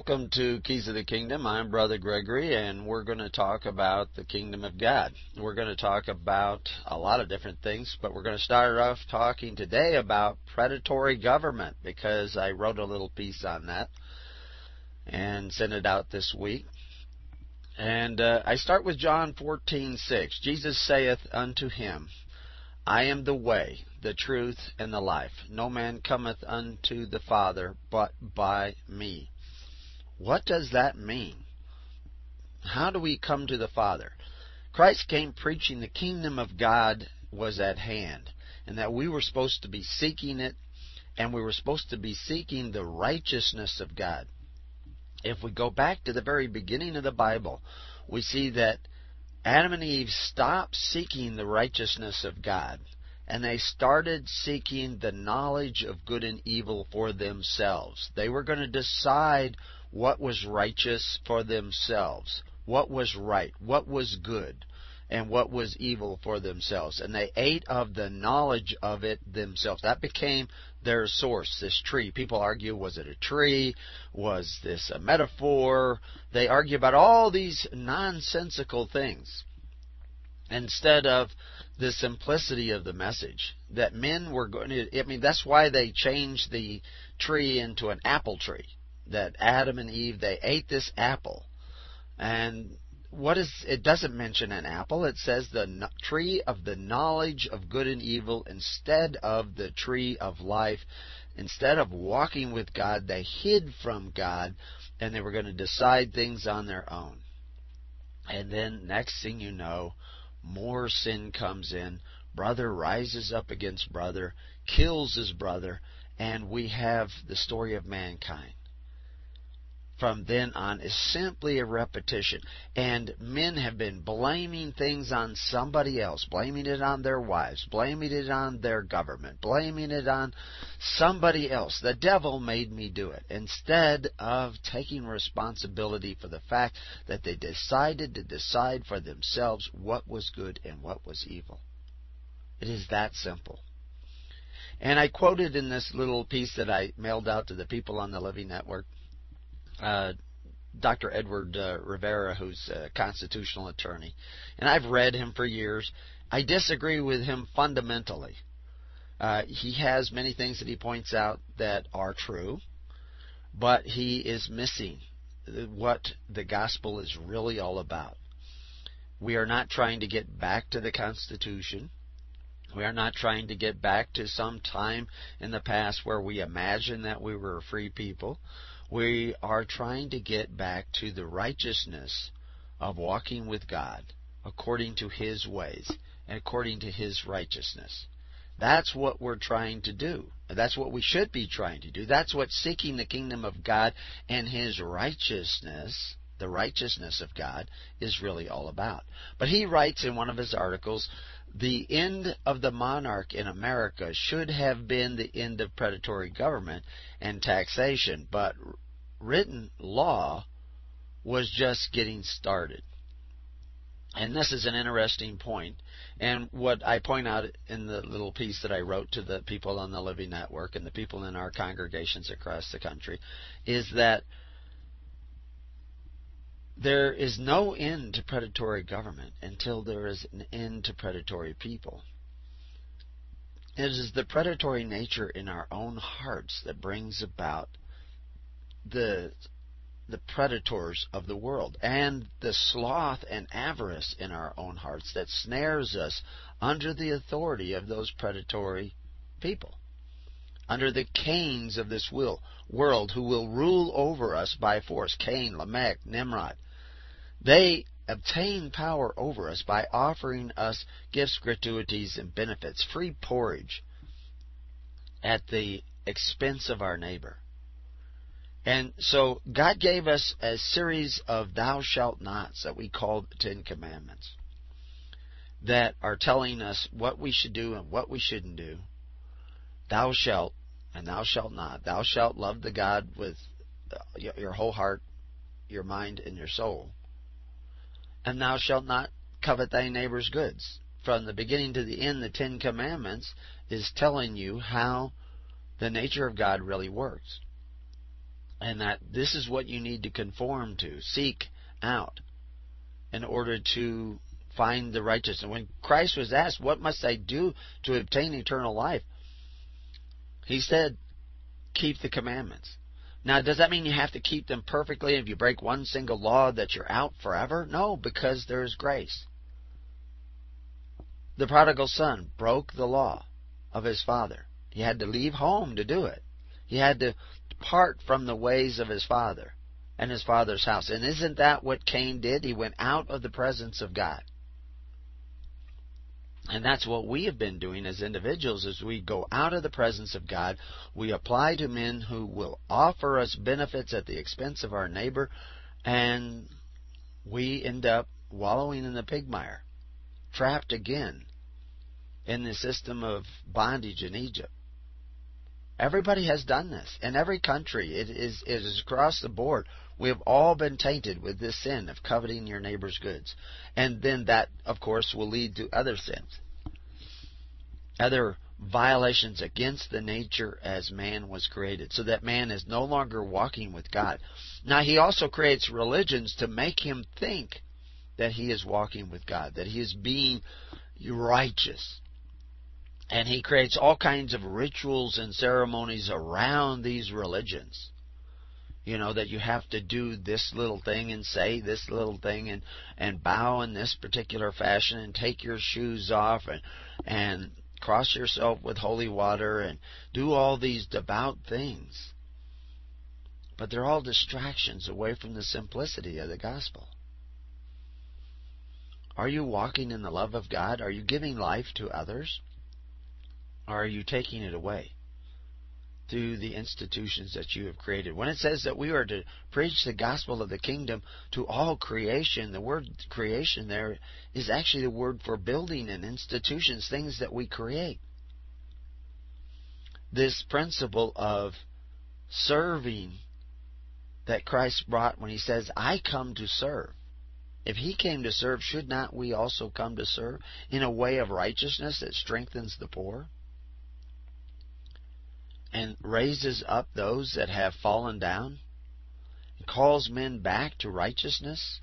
Welcome to Keys of the Kingdom. I'm Brother Gregory, and we're going to talk about the kingdom of God. We're going to talk about a lot of different things, but we're going to start off talking today about predatory government because I wrote a little piece on that and sent it out this week. And uh, I start with John 14:6. Jesus saith unto him, I am the way, the truth, and the life. No man cometh unto the Father but by me. What does that mean? How do we come to the Father? Christ came preaching the kingdom of God was at hand, and that we were supposed to be seeking it, and we were supposed to be seeking the righteousness of God. If we go back to the very beginning of the Bible, we see that Adam and Eve stopped seeking the righteousness of God and they started seeking the knowledge of good and evil for themselves. They were going to decide what was righteous for themselves, what was right, what was good, and what was evil for themselves. And they ate of the knowledge of it themselves. That became their source, this tree. People argue was it a tree? Was this a metaphor? They argue about all these nonsensical things instead of the simplicity of the message that men were going to. I mean, that's why they changed the tree into an apple tree that Adam and Eve they ate this apple, and what is it doesn't mention an apple. It says the tree of the knowledge of good and evil instead of the tree of life. Instead of walking with god they hid from god and they were going to decide things on their own. And then next thing you know more sin comes in. Brother rises up against brother kills his brother and we have the story of mankind from then on is simply a repetition. And men have been blaming things on somebody else, blaming it on their wives, blaming it on their government, blaming it on somebody else. The devil made me do it. Instead of taking responsibility for the fact that they decided to decide for themselves what was good and what was evil. It is that simple. And I quoted in this little piece that I mailed out to the people on the Living Network uh, Dr. Edwin uh, Vieira, who's a constitutional attorney, and I've read him for years. I disagree with him fundamentally. Uh, he has many things that he points out that are true, but he is missing what the gospel is really all about. We are not trying to get back to the Constitution. We are not trying to get back to some time in the past where we imagine that we were a free people. We are trying to get back to the righteousness of walking with God according to His ways and according to His righteousness. That's what we're trying to do. That's what we should be trying to do. That's what seeking the kingdom of God and His righteousness, the righteousness of God, is really all about. But he writes in one of his articles the end of the monarch in America should have been the end of predatory government and taxation, but written law was just getting started. And this is an interesting point. And what I point out in the little piece that I wrote to the people on the Living Network and the people in our congregations across the country is that there is no end to predatory government until there is an end to predatory people. It is the predatory nature in our own hearts that brings about the the predators of the world and the sloth and avarice in our own hearts that snares us under the authority of those predatory people under the canes of this will, world who will rule over us by force Cain, Lamech, Nimrod they obtain power over us by offering us gifts, gratuities, and benefits, free porridge at the expense of our neighbor. And so God gave us a series of thou shalt nots that we call the Ten Commandments. that are telling us what we should do and what we shouldn't do. Thou shalt, and thou shalt not. Thou shalt love the God with uh, your whole heart, your mind, and your soul. And thou shalt not covet thy neighbor's goods. From the beginning to the end, the Ten Commandments is telling you how the nature of God really works. And that this is what you need to conform to, seek out, in order to find the righteous. And when Christ was asked, What must I do to obtain eternal life? He said, Keep the commandments. Now, does that mean you have to keep them perfectly? If you break one single law, that you're out forever? No, because there is grace. The prodigal son broke the law of his father. He had to leave home to do it. He had to depart from the ways of his father and his father's house. And isn't that what Cain did? He went out of the presence of God. And that's what we have been doing as individuals as we go out of the presence of God. We apply to men who will offer us benefits at the expense of our neighbor, and we end up wallowing in the pigmire, trapped again in the system of bondage in Egypt. Everybody has done this. In every country, it is, it is across the board. We have all been tainted with this sin of coveting your neighbor's goods. And then that, of course, will lead to other sins. Other violations against the nature as man was created, so that man is no longer walking with God. Now, he also creates religions to make him think that he is walking with God, that he is being righteous. And he creates all kinds of rituals and ceremonies around these religions. You know, that you have to do this little thing and say this little thing and, and bow in this particular fashion and take your shoes off and, and cross yourself with holy water and do all these devout things. But they're all distractions away from the simplicity of the gospel. Are you walking in the love of God? Are you giving life to others? Or are you taking it away through the institutions that you have created? When it says that we are to preach the gospel of the kingdom to all creation, the word creation there is actually the word for building and institutions, things that we create. This principle of serving that Christ brought when he says, I come to serve. If he came to serve, should not we also come to serve in a way of righteousness that strengthens the poor? And raises up those that have fallen down, and calls men back to righteousness.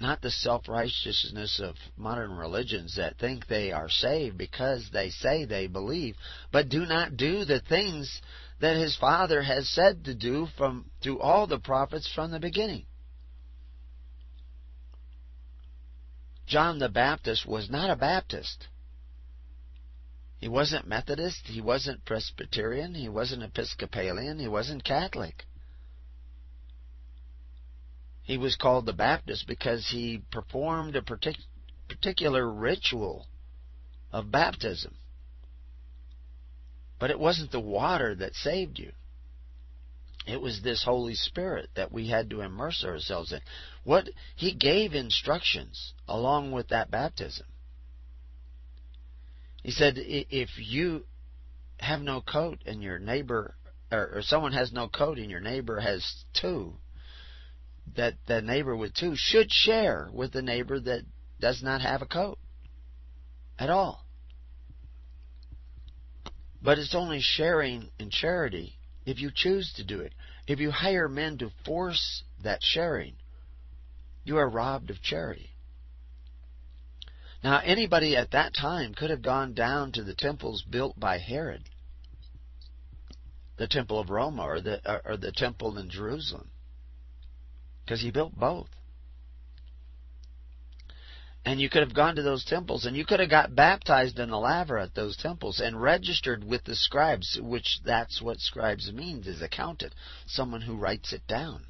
Not the self righteousness of modern religions that think they are saved because they say they believe, but do not do the things that his Father has said to do from through all the prophets from the beginning. John the Baptist was not a Baptist. He wasn't Methodist, he wasn't Presbyterian, he wasn't Episcopalian, he wasn't Catholic. He was called the Baptist because he performed a partic- particular ritual of baptism. But it wasn't the water that saved you. It was this Holy Spirit that we had to immerse ourselves in. What he gave instructions along with that baptism. He said, if you have no coat and your neighbor, or, or someone has no coat and your neighbor has two, that the neighbor with two should share with the neighbor that does not have a coat at all. But it's only sharing in charity if you choose to do it. If you hire men to force that sharing, you are robbed of charity. Now, anybody at that time could have gone down to the temples built by Herod, the temple of Rome or the, or the temple in Jerusalem, because he built both. And you could have gone to those temples and you could have got baptized in the laver at those temples and registered with the scribes, which that's what scribes means, is accountant, someone who writes it down.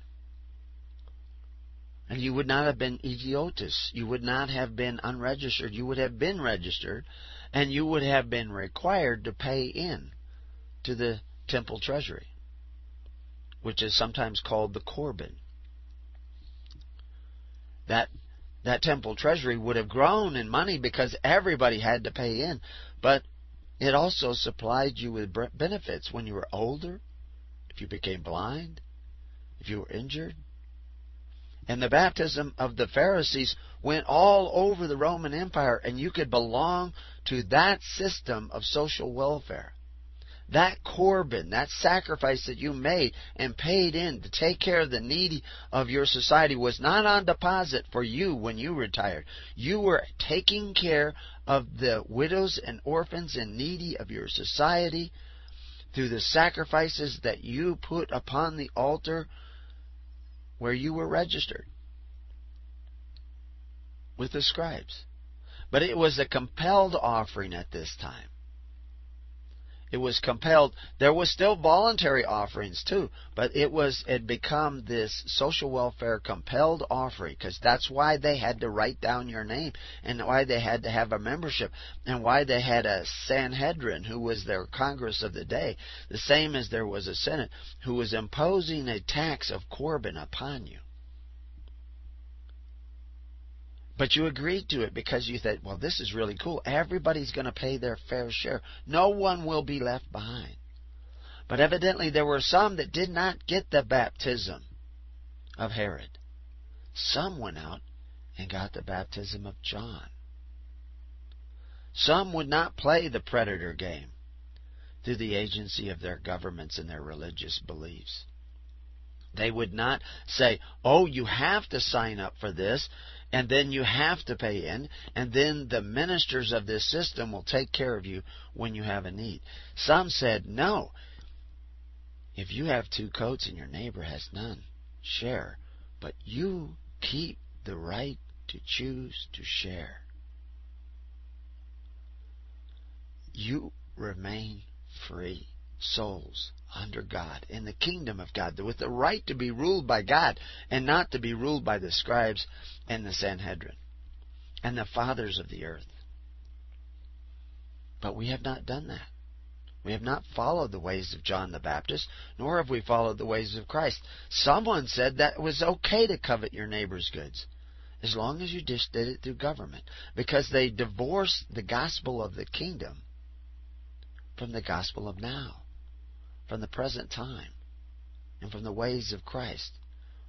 And you would not have been idiotus. You would not have been unregistered. You would have been registered, and you would have been required to pay in to the temple treasury, which is sometimes called the Corban. That that temple treasury would have grown in money because everybody had to pay in. But it also supplied you with benefits when you were older, if you became blind, if you were injured. And the baptism of the Pharisees went all over the Roman Empire, and you could belong to that system of social welfare. That Corban, that sacrifice that you made and paid in to take care of the needy of your society was not on deposit for you when you retired. You were taking care of the widows and orphans and needy of your society through the sacrifices that you put upon the altar where you were registered with the scribes. But it was a compelled offering at this time. It was compelled. There was still voluntary offerings too, but it was it become this social welfare compelled offering because that's why they had to write down your name and why they had to have a membership and why they had a Sanhedrin who was their Congress of the day, the same as there was a Senate who was imposing a tax of Corban upon you. But you agreed to it because you said, well, this is really cool. Everybody's going to pay their fair share. No one will be left behind. But evidently there were some that did not get the baptism of Herod. Some went out and got the baptism of John. Some would not play the predator game through the agency of their governments and their religious beliefs. They would not say, oh, you have to sign up for this and then you have to pay in, and then the ministers of this system will take care of you when you have a need. Some said, no. If you have two coats and your neighbor has none, share. But you keep the right to choose to share. You remain free souls under God in the kingdom of God with the right to be ruled by God and not to be ruled by the scribes and the Sanhedrin and the fathers of the earth. But we have not done that. We have not followed the ways of John the Baptist, nor have we followed the ways of Christ. Someone said that it was okay to covet your neighbor's goods as long as you just did it through government because they divorced the gospel of the kingdom from the gospel of now from the present time and from the ways of Christ,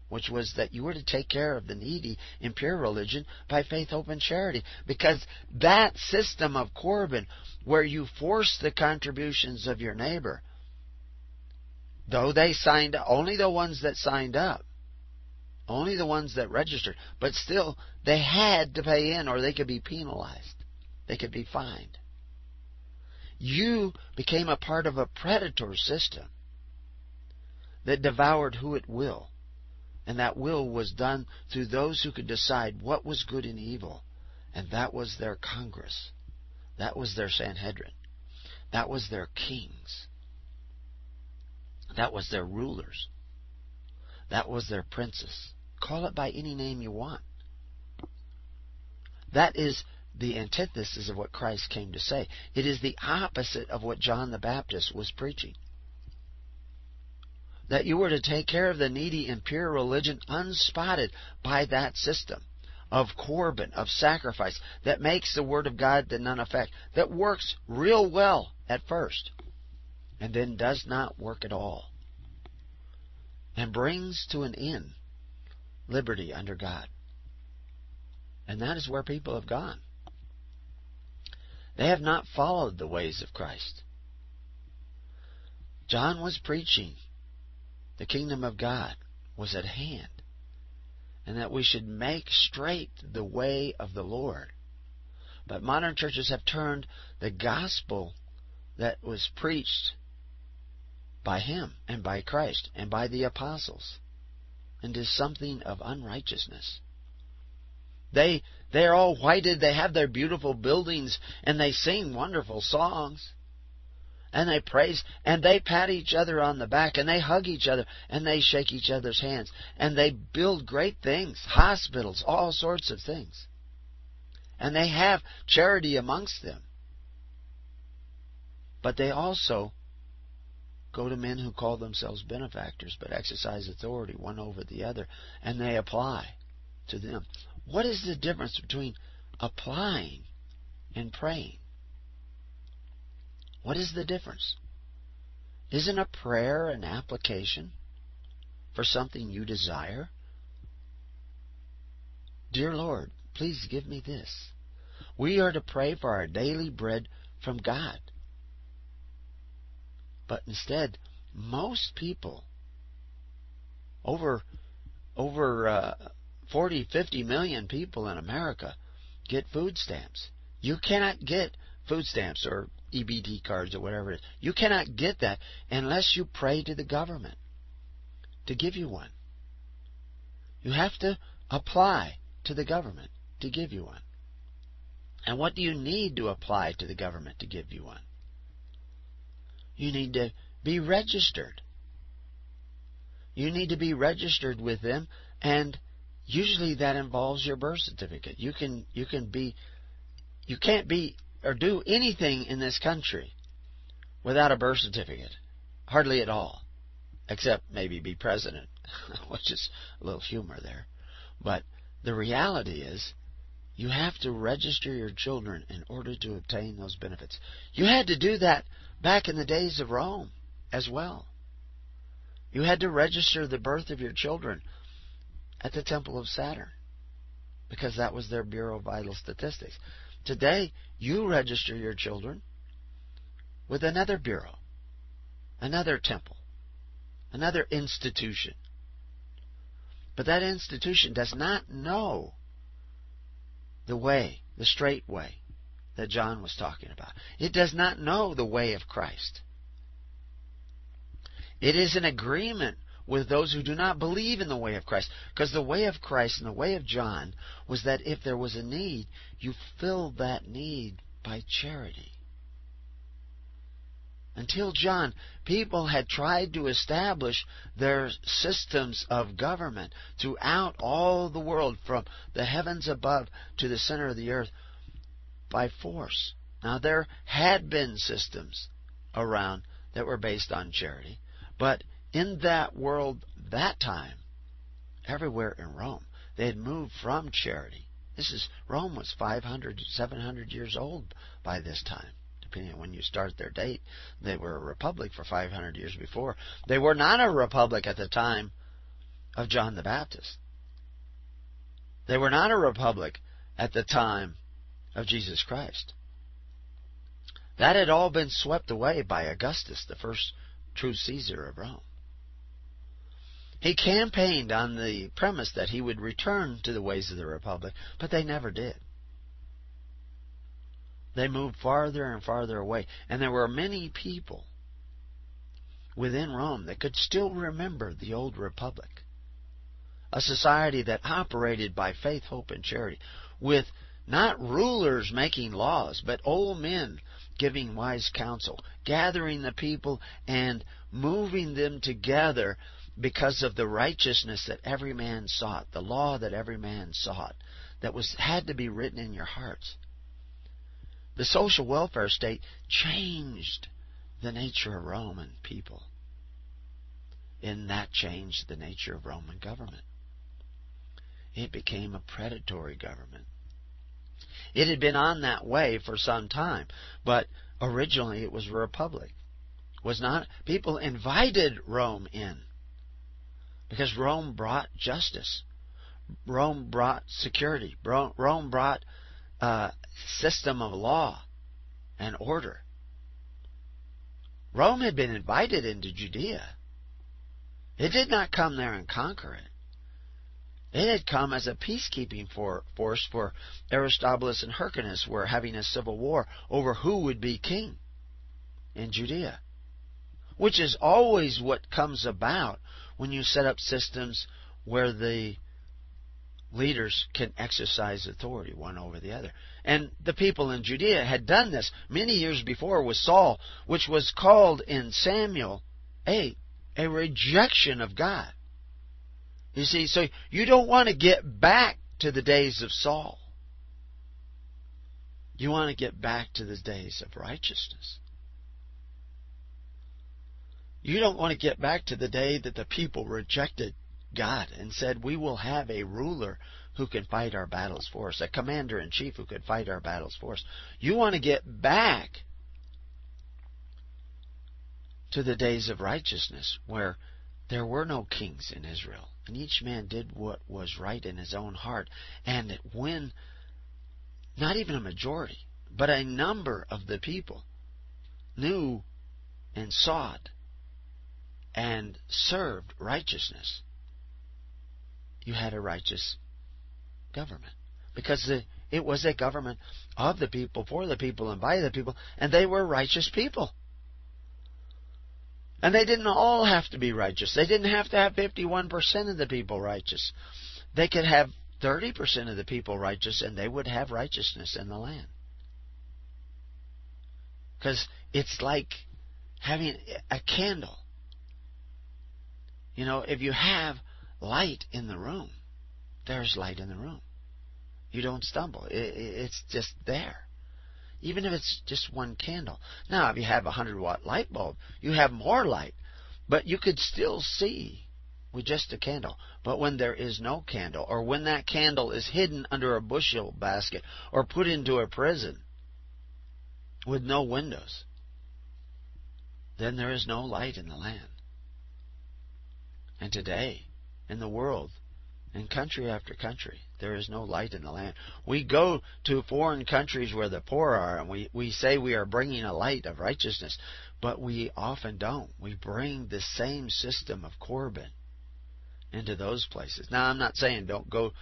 which was that you were to take care of the needy in pure religion by faith, hope, and charity. Because that system of Corban, where you force the contributions of your neighbor, though they signed only the ones that signed up, only the ones that registered, but still they had to pay in or they could be penalized. They could be fined you became a part of a predator system that devoured who it will. And that will was done through those who could decide what was good and evil. And that was their Congress. That was their Sanhedrin. That was their kings. That was their rulers. That was their princes. Call it by any name you want. That is the antithesis of what Christ came to say. It is the opposite of what John the Baptist was preaching. That you were to take care of the needy in pure religion unspotted by that system of Corban, of sacrifice, that makes the Word of God to none effect, that works real well at first, and then does not work at all, and brings to an end liberty under God. And that is where people have gone. They have not followed the ways of Christ. John was preaching the kingdom of God was at hand, and that we should make straight the way of the Lord. But modern churches have turned the gospel that was preached by him and by Christ and by the apostles into something of unrighteousness. They they're all whited, they have their beautiful buildings, and they sing wonderful songs. And they praise, and they pat each other on the back, and they hug each other, and they shake each other's hands, and they build great things, hospitals, all sorts of things. And they have charity amongst them. But they also go to men who call themselves benefactors but exercise authority one over the other, and they apply to them What is the difference between applying and praying? What is the difference? Isn't a prayer an application for something you desire? Dear Lord, please give me this. We are to pray for our daily bread from God. But instead, most people, over over uh, 40, 50 million people in America, get food stamps. You cannot get food stamps or EBT cards or whatever it is. You cannot get that unless you pray to the government to give you one. You have to apply to the government to give you one. And what do you need to apply to the government to give you one? You need to be registered. You need to be registered with them and usually that involves your birth certificate. You can you can be you can't be or do anything in this country without a birth certificate. Hardly at all. Except maybe be president, which is a little humor there. But the reality is, you have to register your children in order to obtain those benefits. You had to do that back in the days of Rome as well. You had to register the birth of your children at the Temple of Saturn because that was their Bureau of Vital Statistics. Today, you register your children with another bureau, another temple, another institution. But that institution does not know the way, the straight way that John was talking about. It does not know the way of Christ. It is an agreement with those who do not believe in the way of Christ. Because the way of Christ and the way of John was that if there was a need, you filled that need by charity. Until John, people had tried to establish their systems of government throughout all the world, from the heavens above to the center of the earth, by force. Now, there had been systems around that were based on charity, but in that world, that time, everywhere in Rome, they had moved from charity. This is Rome was 500, 700 years old by this time depending on when you start their date. They were a republic for 500 years before. They were not a republic at the time of John the Baptist. They were not a republic at the time of Jesus Christ. That had all been swept away by Augustus, the first true Caesar of Rome. He campaigned on the premise that he would return to the ways of the Republic, but they never did. They moved farther and farther away. And there were many people within Rome that could still remember the old republic. A society that operated by faith, hope, and charity, with not rulers making laws, but old men giving wise counsel, gathering the people and moving them together because of the righteousness that every man sought, the law that every man sought, that was had to be written in your hearts. The social welfare state changed the nature of Roman people. And that changed the nature of Roman government. It became a predatory government. It had been on that way for some time, but originally it was a republic. Was not people invited Rome in because Rome brought justice. Rome brought security. Rome brought uh, system of law and order. Rome had been invited into Judea. It did not come there and conquer it. It had come as a peacekeeping for, force for Aristobulus and Hyrcanus were having a civil war over who would be king in Judea. Which is always what comes about when you set up systems where the leaders can exercise authority one over the other. And the people in Judea had done this many years before with Saul, which was called in Samuel 8 a rejection of God. You see, so you don't want to get back to the days of Saul. You want to get back to the days of righteousness. You don't want to get back to the day that the people rejected God and said, We will have a ruler who can fight our battles for us, a commander in chief who could fight our battles for us. You want to get back to the days of righteousness where there were no kings in Israel, and each man did what was right in his own heart. And when not even a majority, but a number of the people knew and sought and served righteousness, you had a righteous government. Because the, it was a government of the people, for the people, and by the people, and they were righteous people. And they didn't all have to be righteous. They didn't have to have 51% of the people righteous. They could have 30% of the people righteous, and they would have righteousness in the land. Because it's like having a candle. You know, if you have light in the room, there's light in the room. You don't stumble. It's just there even if it's just one candle. Now, if you have a 100 watt light bulb, you have more light, but you could still see with just a candle. But when there is no candle, or when that candle is hidden under a bushel basket, or put into a prison with no windows, then there is no light in the land. And today, in the world, in country after country, there is no light in the land. We go to foreign countries where the poor are, and we, we say we are bringing a light of righteousness, but we often don't. We bring the same system of Corban into those places. Now, I'm not saying don't go.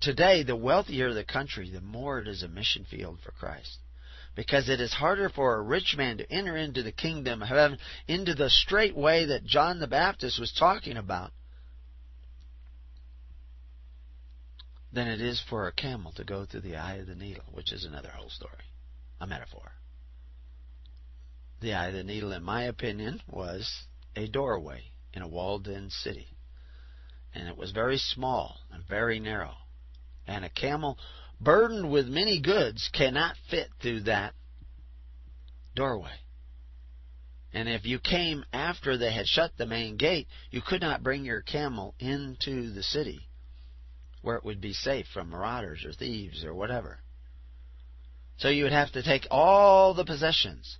Today, the wealthier the country, the more it is a mission field for Christ. Because it is harder for a rich man to enter into the kingdom of heaven, into the straight way that John the Baptist was talking about than it is for a camel to go through the eye of the needle, which is another whole story, a metaphor. The eye of the needle, in my opinion, was a doorway in a walled in city. And it was very small and very narrow. And a camel burdened with many goods cannot fit through that doorway. And if you came after they had shut the main gate, you could not bring your camel into the city where it would be safe from marauders or thieves or whatever. So you would have to take all the possessions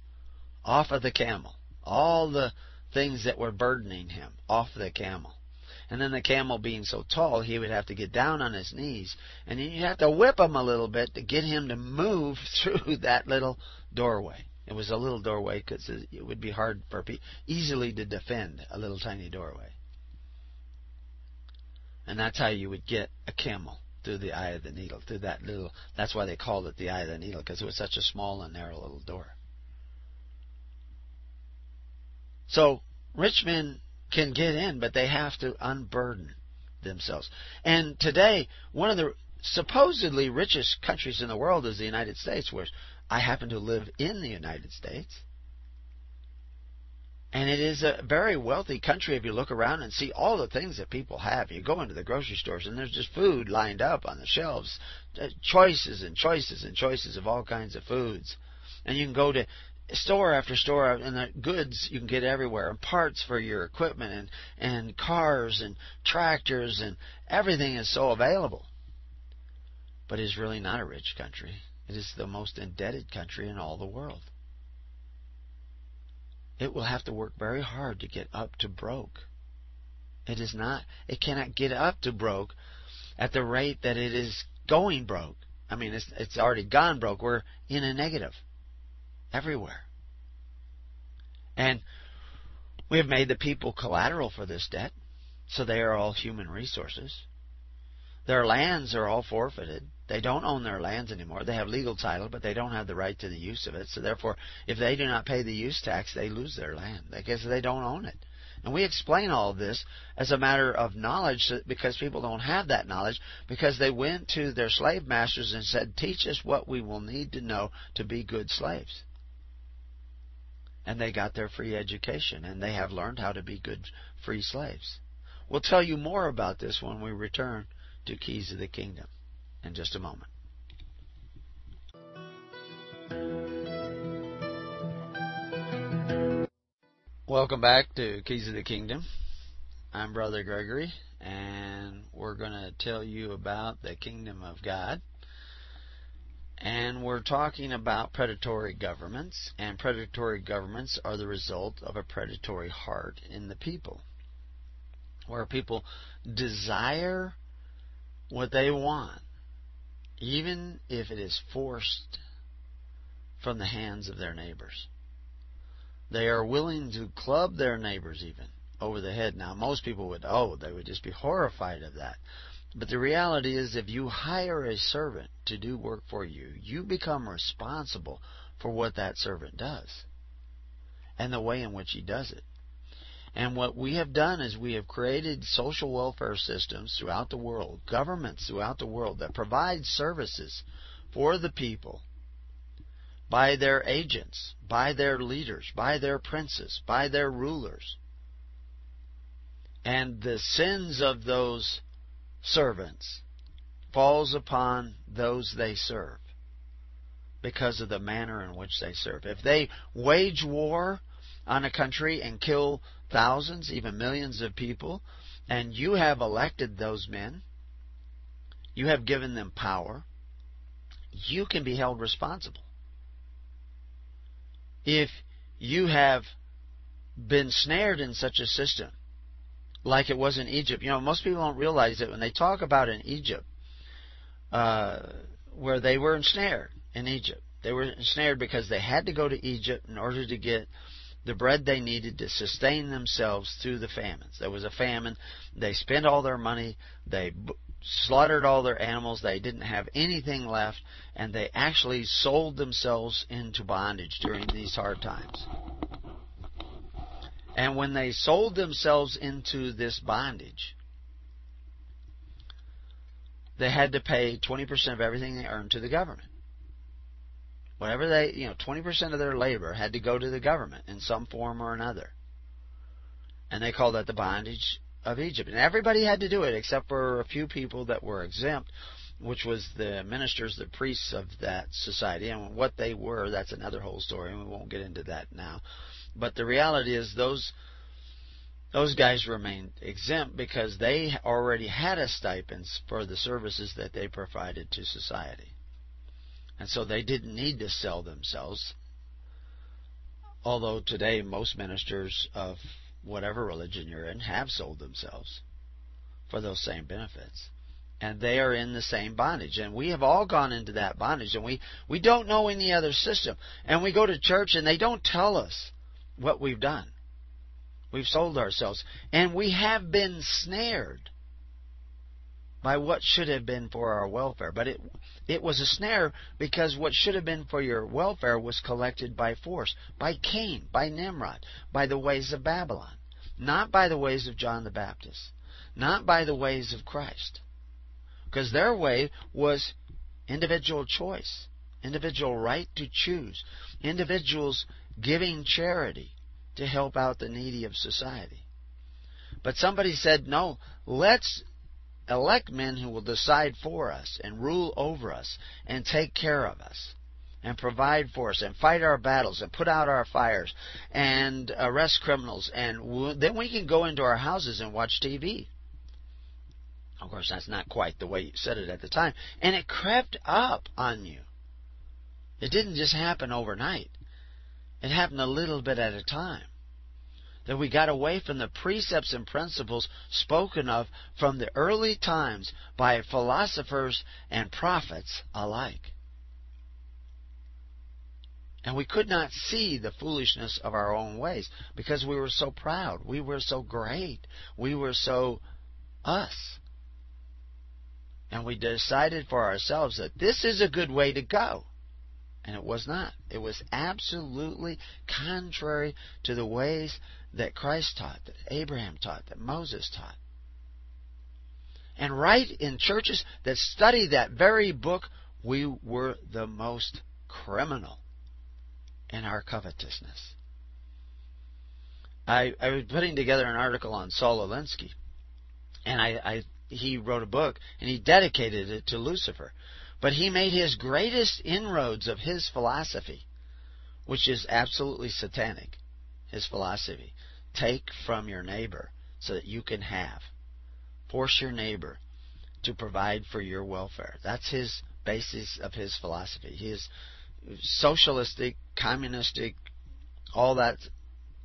off of the camel, all the things that were burdening him off the camel. And then the camel being so tall, he would have to get down on his knees, and you'd have to whip him a little bit to get him to move through that little doorway. It was a little doorway because it would be hard for people easily to defend a little tiny doorway. And that's how you would get a camel through the eye of the needle, through that little. That's why they called it the eye of the needle, because it was such a small and narrow little door. So rich men can get in, but they have to unburden themselves. And today, one of the supposedly richest countries in the world is the United States, where I happen to live in the United States. And it is a very wealthy country if you look around and see all the things that people have. You go into the grocery stores and there's just food lined up on the shelves, uh, choices and choices and choices of all kinds of foods. And you can go to store after store and the goods you can get everywhere and parts for your equipment and and cars and tractors and everything is so available. But it's really not a rich country. It is the most indebted country in all the world it will have to work very hard to get up to broke. It is not, it cannot get up to broke at the rate that it is going broke. I mean, it's, it's already gone broke. We're in a negative everywhere. And we have made the people collateral for this debt, so they are all human resources. Their lands are all forfeited. They don't own their lands anymore. They have legal title, but they don't have the right to the use of it. So therefore, if they do not pay the use tax, they lose their land because they don't own it. And we explain all this as a matter of knowledge because people don't have that knowledge because they went to their slave masters and said, Teach us what we will need to know to be good slaves. And they got their free education and they have learned how to be good free slaves. We'll tell you more about this when we return to Keys of the Kingdom in just a moment. Welcome back to Keys of the Kingdom. I'm Brother Gregory, and we're going to tell you about the kingdom of God. And we're talking about predatory governments, and predatory governments are the result of a predatory heart in the people, where people desire what they want, even if it is forced from the hands of their neighbors. They are willing to club their neighbors even over the head. Now, most people would, oh, they would just be horrified of that. But the reality is, if you hire a servant to do work for you, you become responsible for what that servant does and the way in which he does it. And what we have done is we have created social welfare systems throughout the world, governments throughout the world that provide services for the people by their agents, by their leaders, by their princes, by their rulers. And the sins of those servants falls upon those they serve because of the manner in which they serve. If they wage war on a country and kill thousands, even millions of people, and you have elected those men, you have given them power, you can be held responsible. If you have been snared in such a system like it was in Egypt. You know, most people don't realize that when they talk about in Egypt, uh, where they were ensnared in Egypt, they were ensnared because they had to go to Egypt in order to get the bread they needed to sustain themselves through the famines. There was a famine. They spent all their money. They b- slaughtered all their animals. They didn't have anything left, and they actually sold themselves into bondage during these hard times. And when they sold themselves into this bondage, they had to pay 20% of everything they earned to the government. Whatever they, you know, 20% of their labor had to go to the government in some form or another. And they called that the bondage of Egypt. And everybody had to do it except for a few people that were exempt, which was the ministers, the priests of that society. And what they were, that's another whole story, and we won't get into that now. But the reality is those those guys remained exempt because they already had a stipend for the services that they provided to society. And so they didn't need to sell themselves. Although today most ministers of whatever religion you're in have sold themselves for those same benefits. And they are in the same bondage. And we have all gone into that bondage. And we, we don't know any other system. And we go to church and they don't tell us what we've done. We've sold ourselves. And we have been snared by what should have been for our welfare. But it, it was a snare because what should have been for your welfare was collected by force, by Cain, by Nimrod, by the ways of Babylon, not by the ways of John the Baptist, not by the ways of Christ. Because their way was individual choice, individual right to choose, individuals giving charity to help out the needy of society. But somebody said, no, let's elect men who will decide for us and rule over us and take care of us and provide for us and fight our battles and put out our fires and arrest criminals and then we can go into our houses and watch TV. Of course, that's not quite the way you said it at the time. And it crept up on you. It didn't just happen overnight. It happened a little bit at a time. That we got away from the precepts and principles spoken of from the early times by philosophers and prophets alike. And we could not see the foolishness of our own ways because we were so proud. We were so great. We were so us. And we decided for ourselves that this is a good way to go. And it was not. It was absolutely contrary to the ways that Christ taught, that Abraham taught, that Moses taught. And right in churches that study that very book, we were the most criminal in our covetousness. I, I was putting together an article on Saul Alinsky, and I, I he wrote a book and he dedicated it to Lucifer. But he made his greatest inroads of his philosophy, which is absolutely satanic. His philosophy. Take from your neighbor so that you can have. Force your neighbor to provide for your welfare. That's his basis of his philosophy. He is socialistic, communistic, all that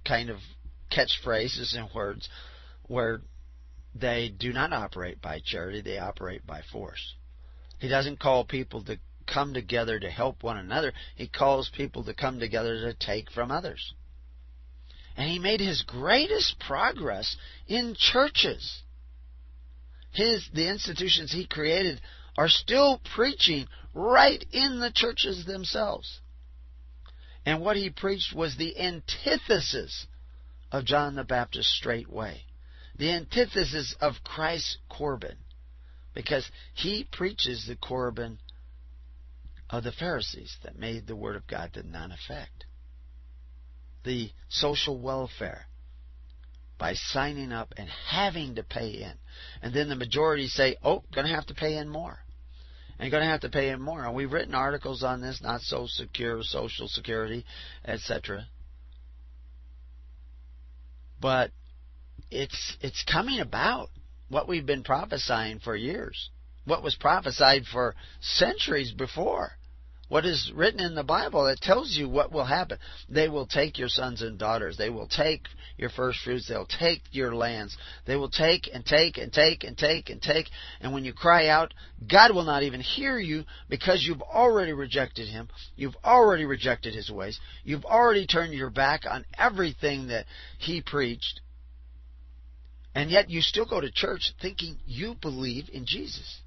kind of catchphrases and words where they do not operate by charity, they operate by force. He doesn't call people to come together to help one another. He calls people to come together to take from others. And he made his greatest progress in churches. His the institutions he created are still preaching right in the churches themselves. And what he preached was the antithesis of John the Baptist's straight way, the antithesis of Christ's Corban, because he preaches the Corban of the Pharisees that made the Word of God to none effect. The social welfare by signing up and having to pay in. And then the majority say, oh, going to have to pay in more. And going to have to pay in more. And we've written articles on this, not so secure, social security, etc. But it's it's coming about what we've been prophesying for years. What was prophesied for centuries before what is written in the Bible that tells you what will happen. They will take your sons and daughters. They will take your first fruits. They'll take your lands. They will take and take and take and take and take. And when you cry out, God will not even hear you because you've already rejected Him. You've already rejected His ways. You've already turned your back on everything that He preached. And yet you still go to church thinking you believe in Jesus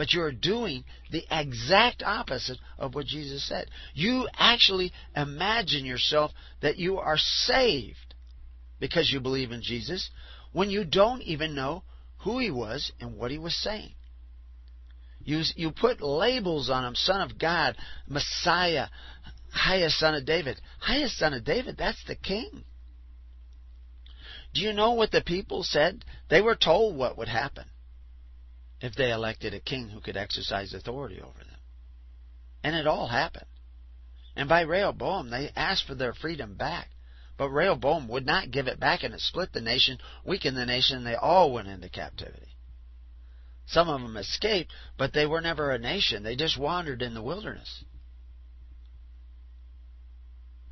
but you're doing the exact opposite of what Jesus said. You actually imagine yourself that you are saved because you believe in Jesus when you don't even know who he was and what he was saying. You, you put labels on him, Son of God, Messiah, highest Son of David. Highest Son of David, that's the King. Do you know what the people said? They were told what would happen if they elected a king who could exercise authority over them. And it all happened. And by Rehoboam, they asked for their freedom back. But Rehoboam would not give it back, and it split the nation, weakened the nation, and they all went into captivity. Some of them escaped, but they were never a nation. They just wandered in the wilderness.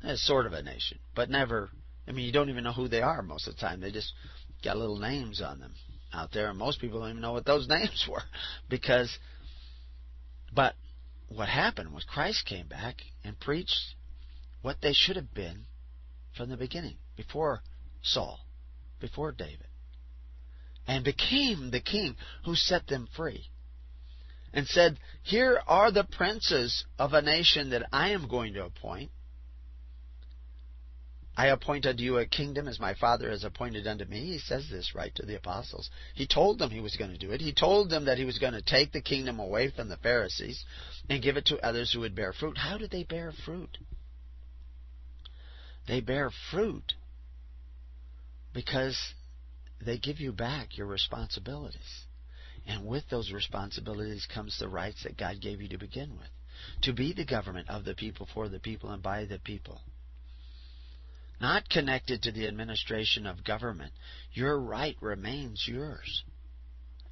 It's sort of a nation, but never. I mean, you don't even know who they are most of the time. They just got little names on them out there, and most people don't even know what those names were because. But what happened was Christ came back and preached what they should have been from the beginning, before Saul, before David, and became the king who set them free. And said, Here are the princes of a nation that I am going to appoint I appointed you a kingdom as my Father has appointed unto me. He says this right to the apostles. He told them he was going to do it. He told them that he was going to take the kingdom away from the Pharisees and give it to others who would bear fruit. How do they bear fruit? They bear fruit because they give you back your responsibilities. And with those responsibilities comes the rights that God gave you to begin with. To be the government of the people, for the people, and by the people not connected to the administration of government, your right remains yours.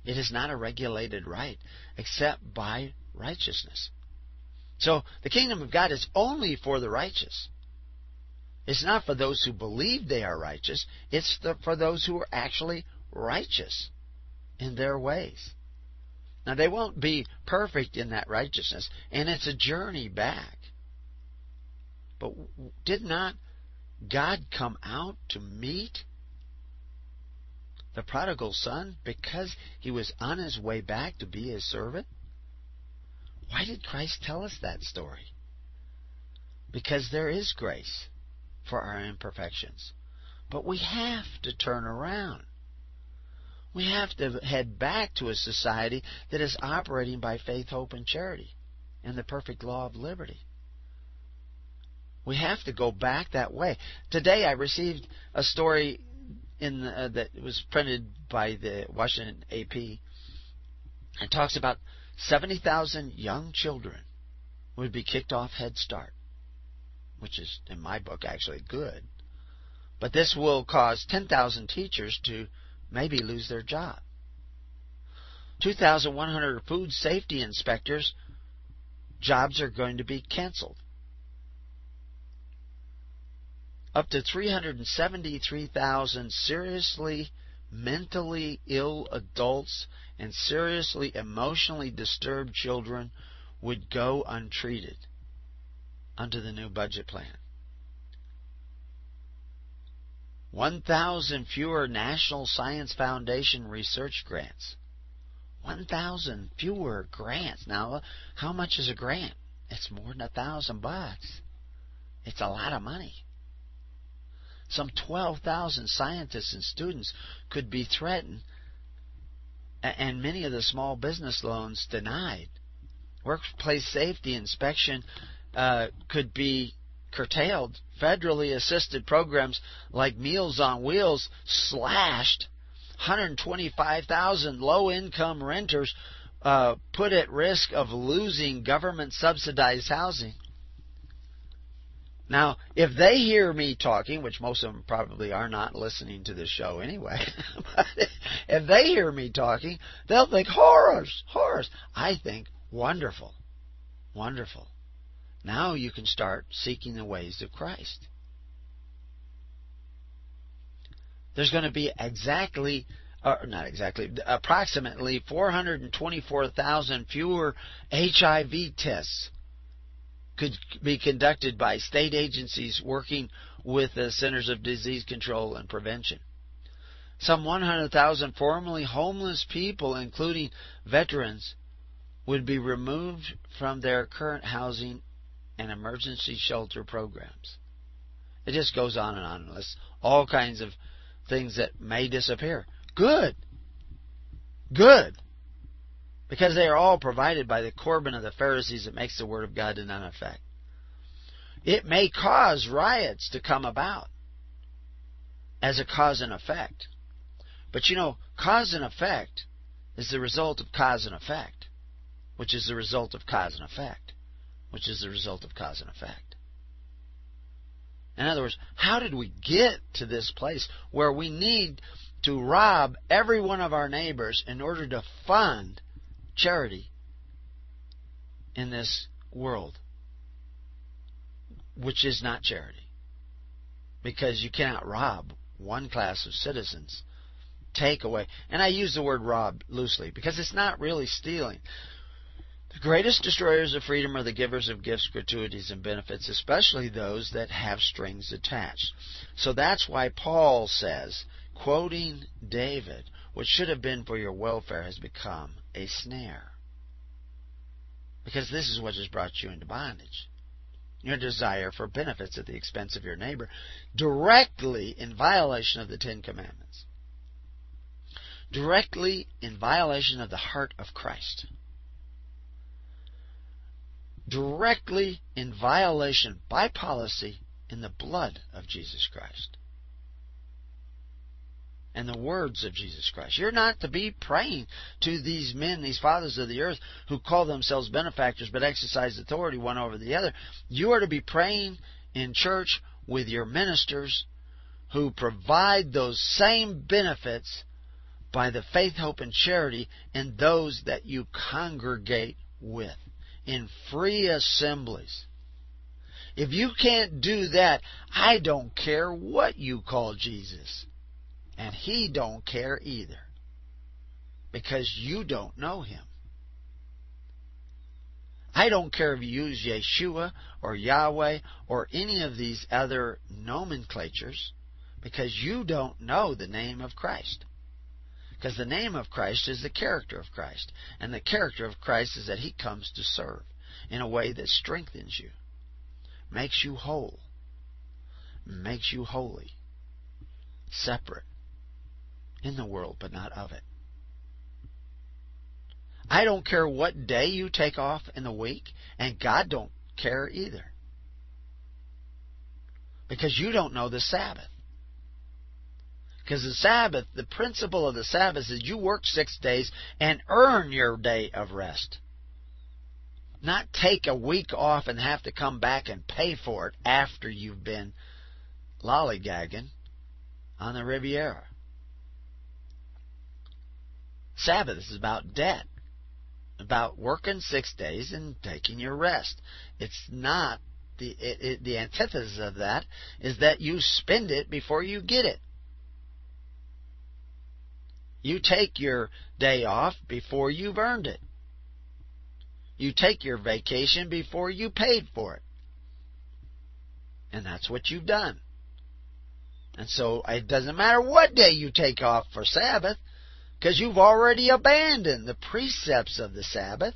It is not a regulated right except by righteousness. So the kingdom of God is only for the righteous. It's not for those who believe they are righteous, it's the, for those who are actually righteous in their ways. Now, they won't be perfect in that righteousness, and it's a journey back. But did not God come out to meet the prodigal son because he was on his way back to be his servant? Why did Christ tell us that story? Because there is grace for our imperfections. But we have to turn around. We have to head back to a society that is operating by faith, hope, and charity and the perfect law of liberty. We have to go back that way. Today I received a story in uh, that was printed by the Washington AP. It talks about 70,000 young children would be kicked off Head Start, which is in my book actually good. But this will cause 10,000 teachers to maybe lose their job. 2,100 food safety inspectors jobs are going to be canceled. Up to 373,000 seriously mentally ill adults and seriously emotionally disturbed children would go untreated under the new budget plan. 1,000 fewer National Science Foundation research grants. 1,000 fewer grants. Now, how much is a grant? It's more than a thousand bucks. It's a lot of money. Some 12,000 scientists and students could be threatened, and many of the small business loans denied. Workplace safety inspection uh, could be curtailed. Federally assisted programs like Meals on Wheels slashed. 125,000 low income renters uh, put at risk of losing government subsidized housing. Now, if they hear me talking, which most of them probably are not listening to this show anyway, but if they hear me talking, they'll think horrors, horrors. I think wonderful, wonderful. Now you can start seeking the ways of Christ. There's going to be exactly, or not exactly, approximately 424,000 fewer HIV tests could be conducted by state agencies working with the Centers of Disease Control and Prevention. Some 100,000 formerly homeless people, including veterans, would be removed from their current housing and emergency shelter programs. It just goes on and on. Lists all kinds of things that may disappear. Good. Good. Because they are all provided by the Corban of the Pharisees that makes the Word of God to none effect. It may cause riots to come about as a cause and effect. But you know, cause and effect is the result of cause and effect, which is the result of cause and effect which is the result of cause and effect. In other words, how did we get to this place where we need to rob every one of our neighbors in order to fund charity in this world, which is not charity? Because you cannot rob one class of citizens, take away. And I use the word rob loosely because it's not really stealing. The greatest destroyers of freedom are the givers of gifts, gratuities, and benefits, especially those that have strings attached. So that's why Paul says, quoting David, what should have been for your welfare has become a snare. Because this is what has brought you into bondage. Your desire for benefits at the expense of your neighbor, directly in violation of the Ten Commandments. Directly in violation of the heart of Christ directly in violation by policy in the blood of Jesus Christ and the words of Jesus Christ. You're not to be praying to these men, these fathers of the earth, who call themselves benefactors but exercise authority one over the other. You are to be praying in church with your ministers who provide those same benefits by the faith, hope, and charity in those that you congregate with in free assemblies. If you can't do that, I don't care what you call Jesus. And he don't care either. Because you don't know him. I don't care if you use Yeshua or Yahweh or any of these other nomenclatures because you don't know the name of Christ. Because the name of Christ is the character of Christ. And the character of Christ is that He comes to serve in a way that strengthens you, makes you whole, makes you holy, separate in the world, but not of it. I don't care what day you take off in the week, and God don't care either. Because you don't know the Sabbath. Because the Sabbath, the principle of the Sabbath is you work six days and earn your day of rest. Not take a week off and have to come back and pay for it after you've been lollygagging on the Riviera. Sabbath is about debt, about working six days and taking your rest. It's not the it, it, the antithesis of that is that you spend it before you get it. You take your day off before you've earned it. You take your vacation before you paid for it. And that's what you've done. And so it doesn't matter what day you take off for Sabbath, because you've already abandoned the precepts of the Sabbath.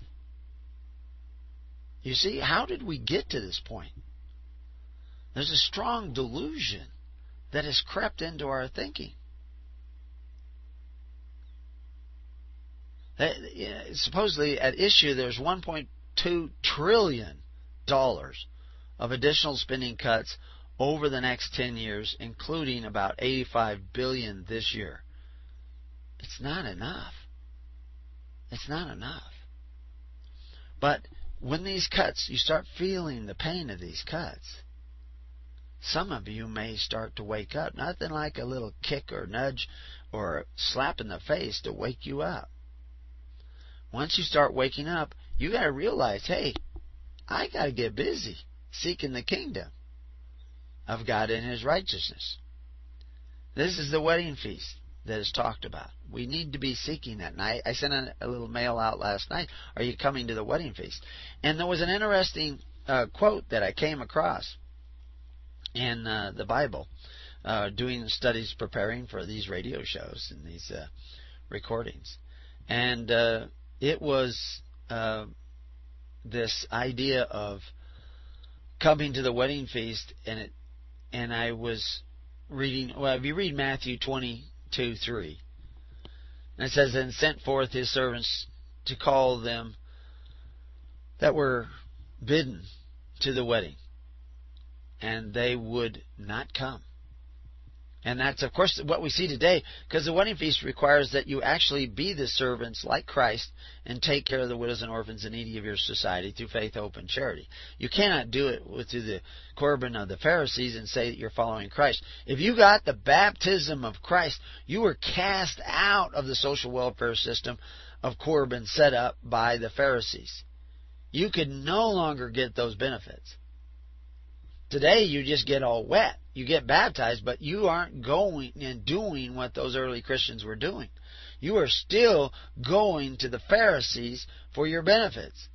You see, how did we get to this point? There's a strong delusion that has crept into our thinking. Supposedly, at issue, there's 1.2 trillion dollars of additional spending cuts over the next 10 years, including about 85 billion this year. It's not enough. It's not enough. But when these cuts, you start feeling the pain of these cuts, some of you may start to wake up. Nothing like a little kick or nudge or slap in the face to wake you up. Once you start waking up, you got to realize, hey, I got to get busy seeking the kingdom of God and His righteousness. This is the wedding feast that is talked about. We need to be seeking that. And I, I sent a, a, little mail out last night. Are you coming to the wedding feast? And there was an interesting uh, quote that I came across in uh, the Bible, uh, doing studies preparing for these radio shows and these uh, recordings. And uh, it was uh, this idea of coming to the wedding feast, and it, and I was reading. Well, if you read Matthew twenty-two three, and it says, "And sent forth his servants to call them that were bidden to the wedding, and they would not come." And that's, of course, what we see today, because the wedding feast requires that you actually be the servants like Christ and take care of the widows and orphans and needy of your society through faith, hope, and charity. You cannot do it through the Corban of the Pharisees and say that you're following Christ. If you got the baptism of Christ, you were cast out of the social welfare system of Corban set up by the Pharisees. You could no longer get those benefits. Today you just get all wet. You get baptized, but you aren't going and doing what those early Christians were doing. You are still going to the Pharisees for your benefits.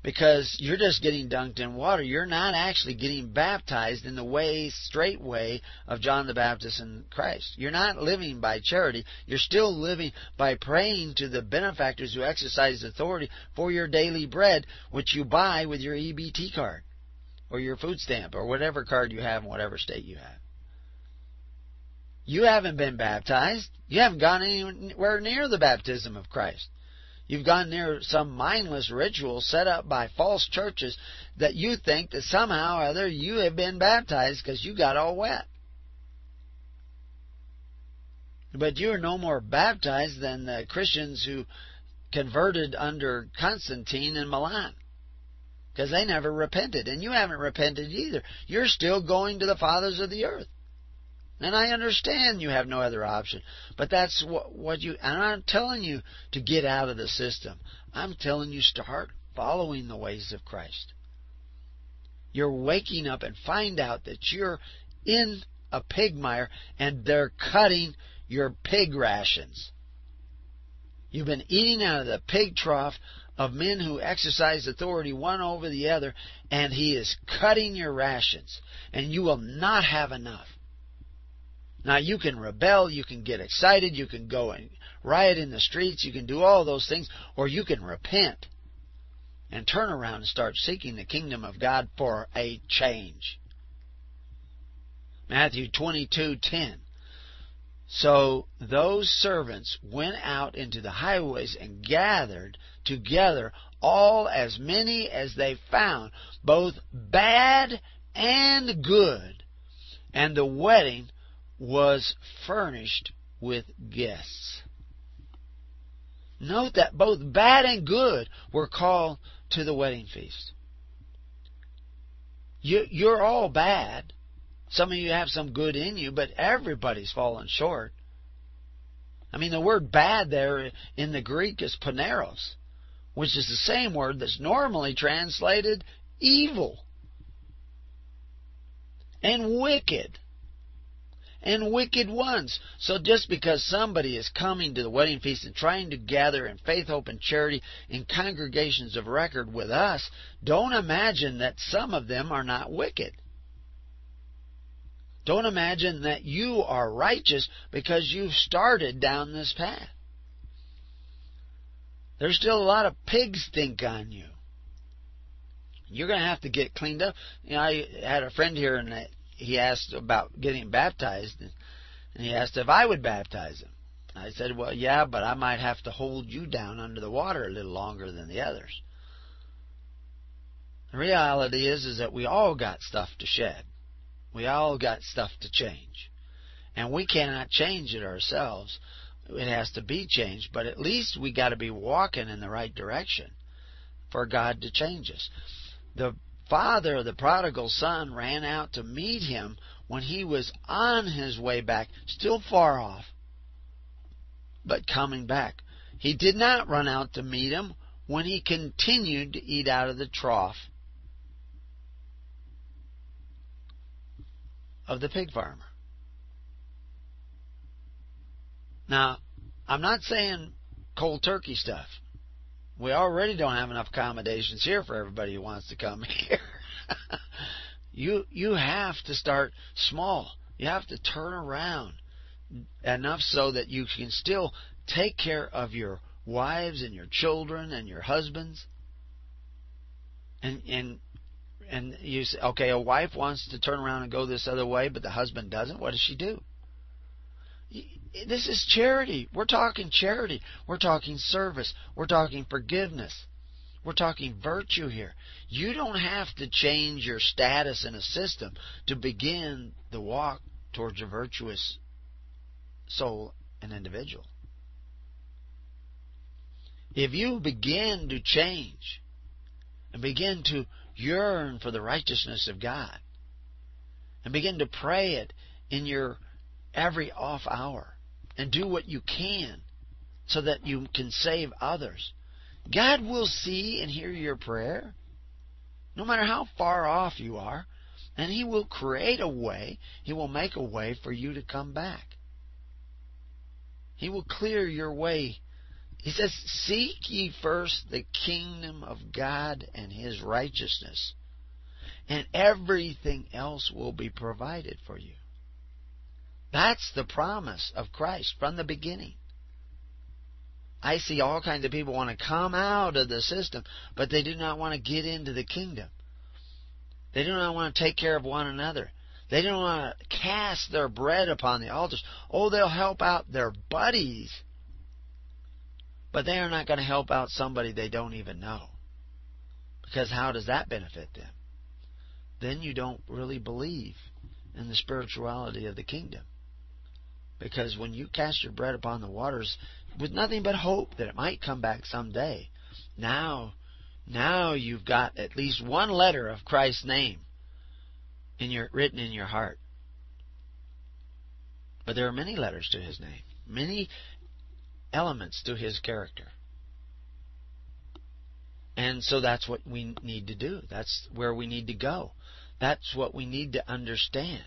Because you're just getting dunked in water. You're not actually getting baptized in the way, straight way of John the Baptist and Christ. You're not living by charity. You're still living by praying to the benefactors who exercise authority for your daily bread, which you buy with your EBT card or your food stamp or whatever card you have in whatever state you have. You haven't been baptized. You haven't gone anywhere near the baptism of Christ. You've gone near some mindless ritual set up by false churches that you think that somehow or other you have been baptized because you got all wet. But you are no more baptized than the Christians who converted under Constantine in Milan because they never repented. And you haven't repented either. You're still going to the fathers of the earth. And I understand you have no other option. But that's what, what you, and I'm telling you to get out of the system. I'm telling you start following the ways of Christ. You're waking up and find out that you're in a pig mire and they're cutting your pig rations. You've been eating out of the pig trough of men who exercise authority one over the other, and he is cutting your rations, and you will not have enough. Now, you can rebel, you can get excited, you can go and riot in the streets, you can do all those things, or you can repent and turn around and start seeking the kingdom of God for a change. Matthew 22:10 so those servants went out into the highways and gathered together all as many as they found, both bad and good. And the wedding was furnished with guests. Note that both bad and good were called to the wedding feast. You, are all bad. Some of you have some good in you, but everybody's fallen short. I mean, the word bad there in the Greek is poneros, which is the same word that's normally translated evil and wicked and wicked ones. So just because somebody is coming to the wedding feast and trying to gather in faith, hope, and charity in congregations of record with us, don't imagine that some of them are not wicked. Don't imagine that you are righteous because you've started down this path. There's still a lot of pig stink on you. You're going to have to get cleaned up. You know, I had a friend here and he asked about getting baptized and he asked if I would baptize him. I said, "Well, yeah, but I might have to hold you down under the water a little longer than the others." The reality is is that we all got stuff to shed. We all got stuff to change. And we cannot change it ourselves. It has to be changed, but at least we got to be walking in the right direction for God to change us. The father of the prodigal son ran out to meet him when he was on his way back, still far off, but coming back. He did not run out to meet him when he continued to eat out of the trough of the pig farmer. Now, I'm not saying cold turkey stuff. We already don't have enough accommodations here for everybody who wants to come here. you you have to start small. You have to turn around enough so that you can still take care of your wives and your children and your husbands. And and and you say, okay, a wife wants to turn around and go this other way, but the husband doesn't. What does she do? This is charity. We're talking charity. We're talking service. We're talking forgiveness. We're talking virtue here. You don't have to change your status in a system to begin the walk towards a virtuous soul and individual. If you begin to change and begin to yearn for the righteousness of God and begin to pray it in your every off hour and do what you can so that you can save others. God will see and hear your prayer, no matter how far off you are, and He will create a way, He will make a way for you to come back. He will clear your way he says, Seek ye first the kingdom of God and his righteousness, and everything else will be provided for you. That's the promise of Christ from the beginning. I see all kinds of people want to come out of the system, but they do not want to get into the kingdom. They do not want to take care of one another. They don't want to cast their bread upon the altars. Oh, they'll help out their buddies but they are not going to help out somebody they don't even know. Because how does that benefit them? Then you don't really believe in the spirituality of the kingdom. Because when you cast your bread upon the waters with nothing but hope that it might come back someday, now now you've got at least one letter of Christ's name in your written in your heart. But there are many letters to his name. Many elements to his character. And so that's what we need to do. That's where we need to go. That's what we need to understand.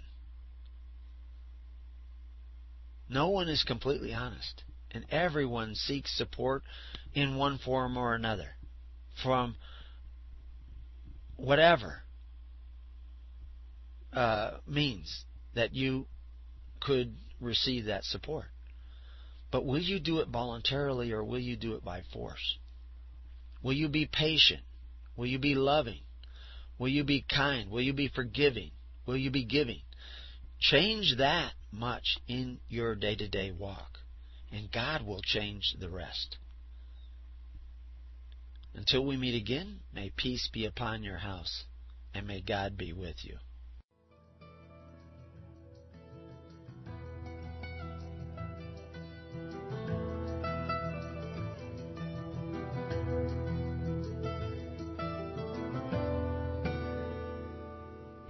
No one is completely honest, and everyone seeks support in one form or another from whatever uh, means that you could receive that support. But will you do it voluntarily or will you do it by force? Will you be patient? Will you be loving? Will you be kind? Will you be forgiving? Will you be giving? Change that much in your day to day walk, and God will change the rest. Until we meet again, may peace be upon your house, and may God be with you.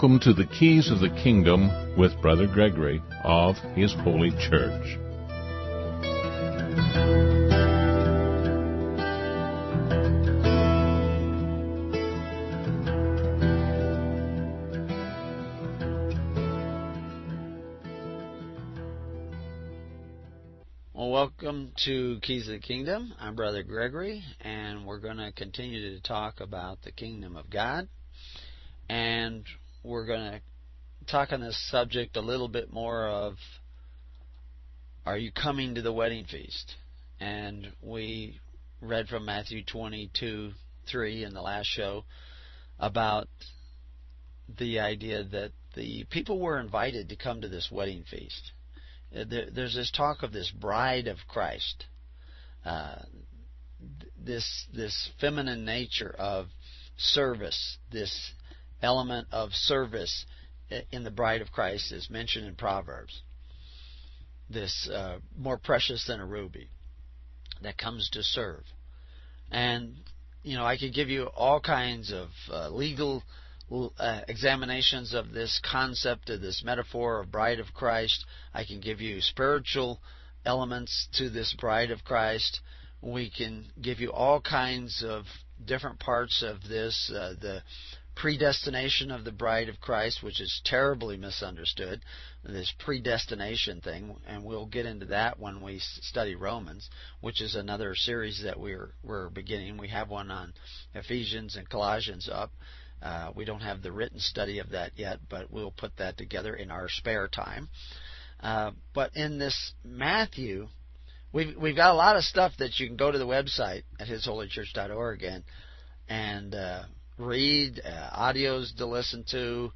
Welcome to the Keys of the Kingdom with Brother Gregory of His Holy Church. Well, welcome to Keys of the Kingdom. I'm Brother Gregory, and we're going to continue to talk about the kingdom of God. And we're going to talk on this subject a little bit more of are you coming to the wedding feast? And we read from Matthew 22 3 in the last show about the idea that the people were invited to come to this wedding feast. There's this talk of this bride of Christ, uh, this this feminine nature of service, this element of service in the bride of Christ is mentioned in Proverbs. This uh, more precious than a ruby that comes to serve. And, you know, I could give you all kinds of uh, legal uh, examinations of this concept, of this metaphor of bride of Christ. I can give you spiritual elements to this bride of Christ. We can give you all kinds of different parts of this. Uh, the predestination of the bride of Christ, which is terribly misunderstood, this predestination thing, and we'll get into that when we study Romans, which is another series that we're we're beginning. We have one on Ephesians and Colossians up. Uh, we don't have the written study of that yet, but we'll put that together in our spare time. Uh, but in this Matthew, we've we've got a lot of stuff that you can go to the website at hisholychurch.org and and uh, read, uh, audios to listen to.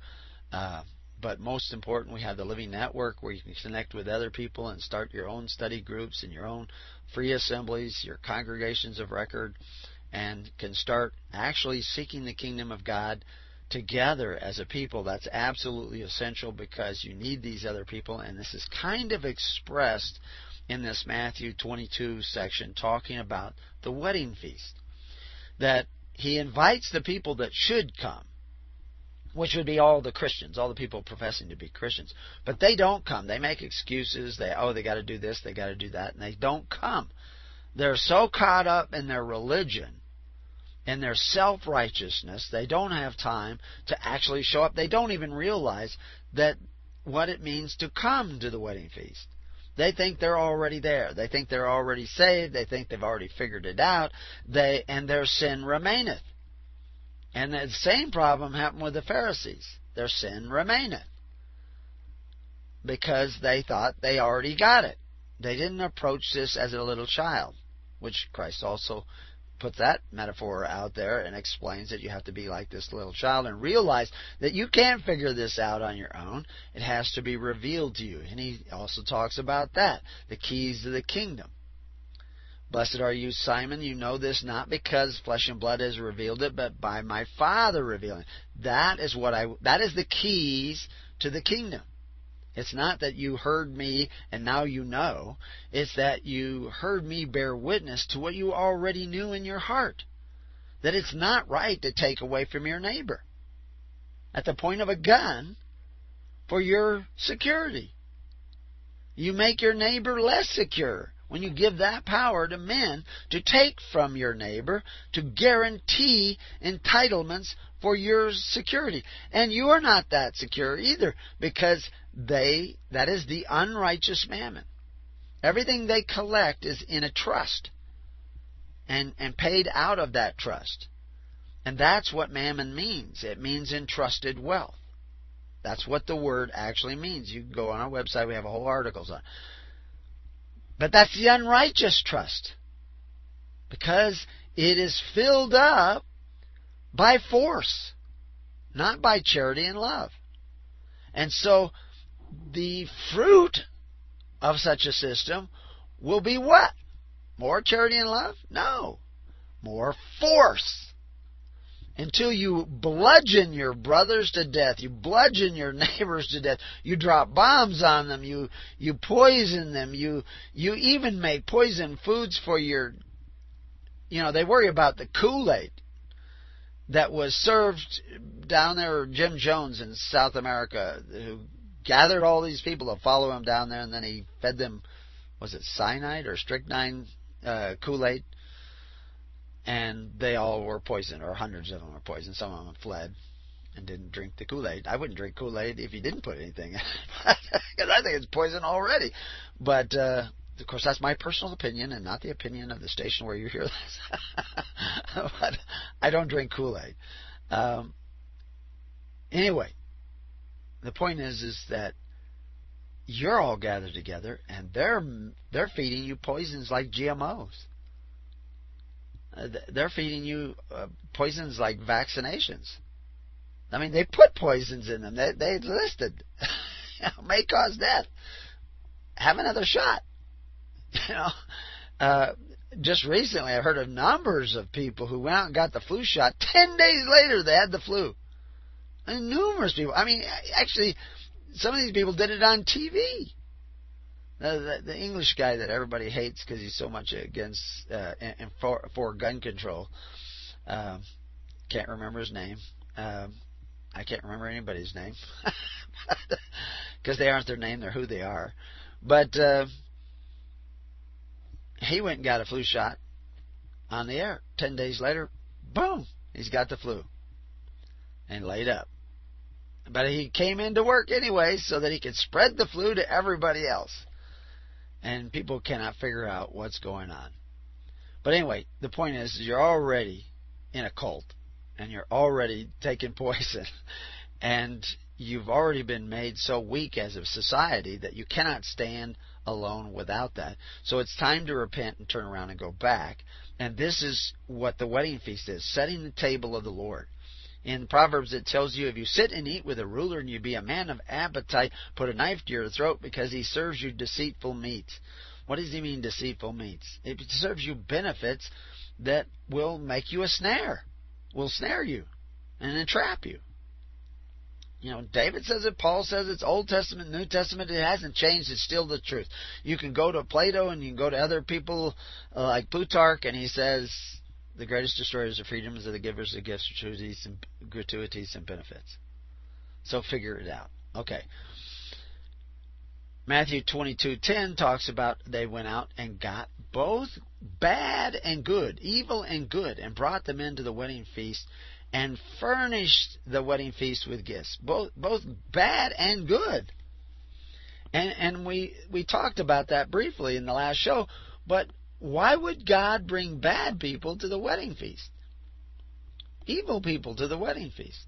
Uh, but most important, we have the Living Network where you can connect with other people and start your own study groups and your own free assemblies, your congregations of record, and can start actually seeking the kingdom of God together as a people. That's absolutely essential because you need these other people, and this is kind of expressed in this Matthew 22 section talking about the wedding feast. That he invites the people that should come, which would be all the Christians, all the people professing to be Christians. But they don't come. They make excuses. They oh they got to do this, they got to do that, and they don't come. They're so caught up in their religion in their self righteousness, they don't have time to actually show up. They don't even realize that what it means to come to the wedding feast. They think they're already there. They think they're already saved. They think they've already figured it out. They and their sin remaineth. And the same problem happened with the Pharisees. Their sin remaineth. Because they thought they already got it. They didn't approach this as a little child, which Christ also puts that metaphor out there and explains that you have to be like this little child and realize that you can't figure this out on your own. It has to be revealed to you. And he also talks about that the keys to the kingdom. Blessed are you, Simon. You know this not because flesh and blood has revealed it, but by my Father revealing. That is what I. That is the keys to the kingdom. It's not that you heard me and now you know. It's that you heard me bear witness to what you already knew in your heart. That it's not right to take away from your neighbor at the point of a gun for your security. You make your neighbor less secure when you give that power to men to take from your neighbor to guarantee entitlements for your security. And you are not that secure either because they, that is the unrighteous mammon. Everything they collect is in a trust and, and paid out of that trust. And that's what mammon means. It means entrusted wealth. That's what the word actually means. You go on our website, we have a whole articles on. But that's the unrighteous trust. Because it is filled up by force, not by charity and love. And so the fruit of such a system will be what? More charity and love? No. More force until you bludgeon your brothers to death, you bludgeon your neighbors to death, you drop bombs on them, you you poison them, you you even make poison foods for your you know, they worry about the Kool-Aid that was served down there Jim Jones in South America who gathered all these people to follow him down there and then he fed them was it cyanide or strychnine uh, Kool-Aid and they all were poisoned, or hundreds of them were poisoned. Some of them fled and didn't drink the Kool Aid. I wouldn't drink Kool Aid if you didn't put anything in it, because I think it's poison already. But uh, of course, that's my personal opinion, and not the opinion of the station where you hear this. but I don't drink Kool Aid. Um, anyway, the point is, is that you're all gathered together, and they're they're feeding you poisons like GMOs. Uh, they're feeding you uh, poisons like vaccinations. I mean, they put poisons in them. They they listed may cause death. Have another shot. Know, uh, just recently I heard of numbers of people who went out and got the flu shot. Ten days later, they had the flu. And numerous people. I mean, actually, some of these people did it on TV the, the English guy that everybody hates because he's so much against uh, and for, for gun control. Um, can't remember his name. Um, I can't remember anybody's name because they aren't their name; they're who they are. But uh, he went and got a flu shot on the air. Ten days later, boom, he's got the flu and laid up. But he came into work anyway so that he could spread the flu to everybody else and people cannot figure out what's going on. But anyway, the point is, you're already in a cult, and you're already taking poison, and you've already been made so weak as a society that you cannot stand alone without that. So it's time to repent and turn around and go back. And this is what the wedding feast is setting the table of the Lord. In Proverbs, it tells you if you sit and eat with a ruler and you be a man of appetite, put a knife to your throat because he serves you deceitful meats. What does he mean, deceitful meats? It serves you benefits that will make you a snare, will snare you and entrap you. You know, David says it, Paul says it's Old Testament, New Testament, it hasn't changed, it's still the truth. You can go to Plato and you can go to other people uh, like Plutarch and he says the greatest destroyers of freedoms are the givers of gifts, gratuities, and, gratuities and benefits. So figure it out. Okay. Matthew 22:10 talks about they went out and got both bad and good, evil and good, and brought them into the wedding feast and furnished the wedding feast with gifts, both both bad and good. And and we we talked about that briefly in the last show, but why would God bring bad people to the wedding feast? Evil people to the wedding feast.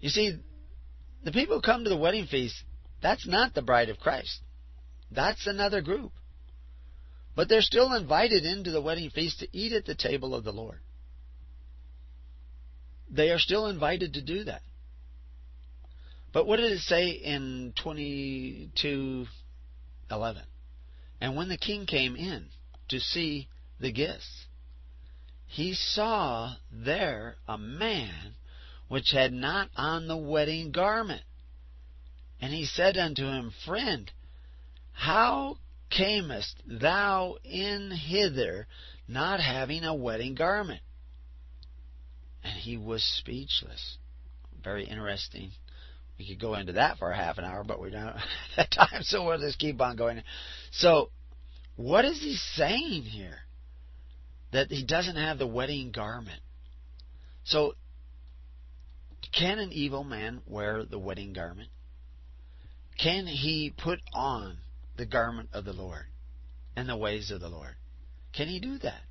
You see, the people who come to the wedding feast, that's not the bride of Christ. That's another group. But they're still invited into the wedding feast to eat at the table of the Lord. They are still invited to do that. But what did it say in 22:11? And when the king came in to see the gifts, he saw there a man which had not on the wedding garment. And he said unto him, Friend, how camest thou in hither not having a wedding garment? And he was speechless. Very interesting. We could go into that for half an hour, but we don't have that time, so we'll just keep on going. So, what is he saying here? That he doesn't have the wedding garment. So, can an evil man wear the wedding garment? Can he put on the garment of the Lord and the ways of the Lord? Can he do that?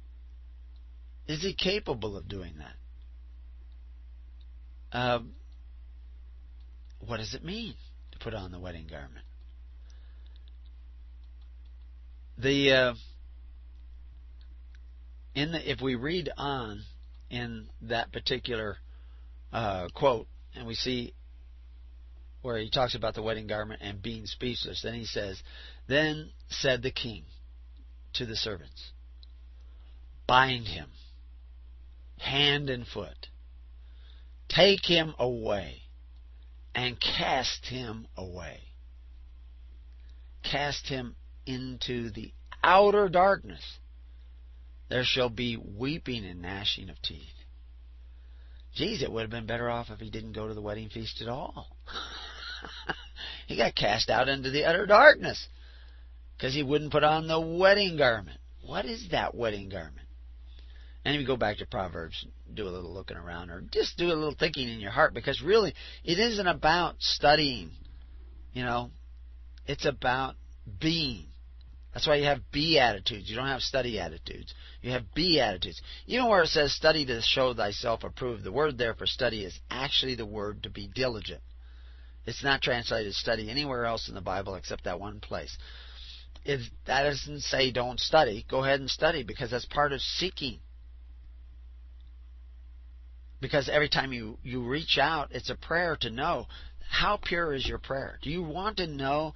Is he capable of doing that? Um, what does it mean to put on the wedding garment? The uh, in the if we read on in that particular uh, quote, and we see where he talks about the wedding garment and being speechless, then he says, "Then said the king to the servants, Bind him, hand and foot, take him away, and cast him away. Cast him into the outer darkness. There shall be weeping and gnashing of teeth. Geez, it would have been better off if he didn't go to the wedding feast at all. he got cast out into the utter darkness because he wouldn't put on the wedding garment. What is that wedding garment? And you go back to Proverbs, do a little looking around, or just do a little thinking in your heart, because really, it isn't about studying. You know, it's about being. That's why you have be attitudes. You don't have study attitudes. You have be attitudes. Even where it says study to show thyself approved, the word there for study is actually the word to be diligent. It's not translated study anywhere else in the Bible except that one place. If that doesn't say don't study, go ahead and study because that's part of seeking. Because every time you, you reach out, it's a prayer to know how pure is your prayer? Do you want to know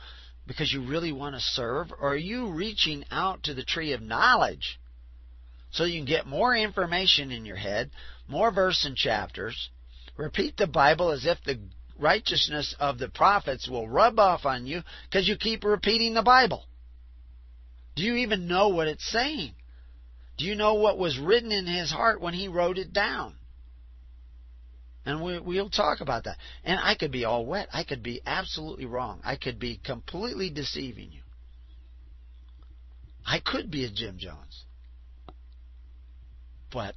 because you really want to serve? Or are you reaching out to the tree of knowledge so you can get more information in your head, more verse and chapters, repeat the Bible as if the righteousness of the prophets will rub off on you because you keep repeating the Bible? Do you even know what it's saying? Do you know what was written in his heart when he wrote it down? And we, we'll talk about that. And I could be all wet. I could be absolutely wrong. I could be completely deceiving you. I could be a Jim Jones. But,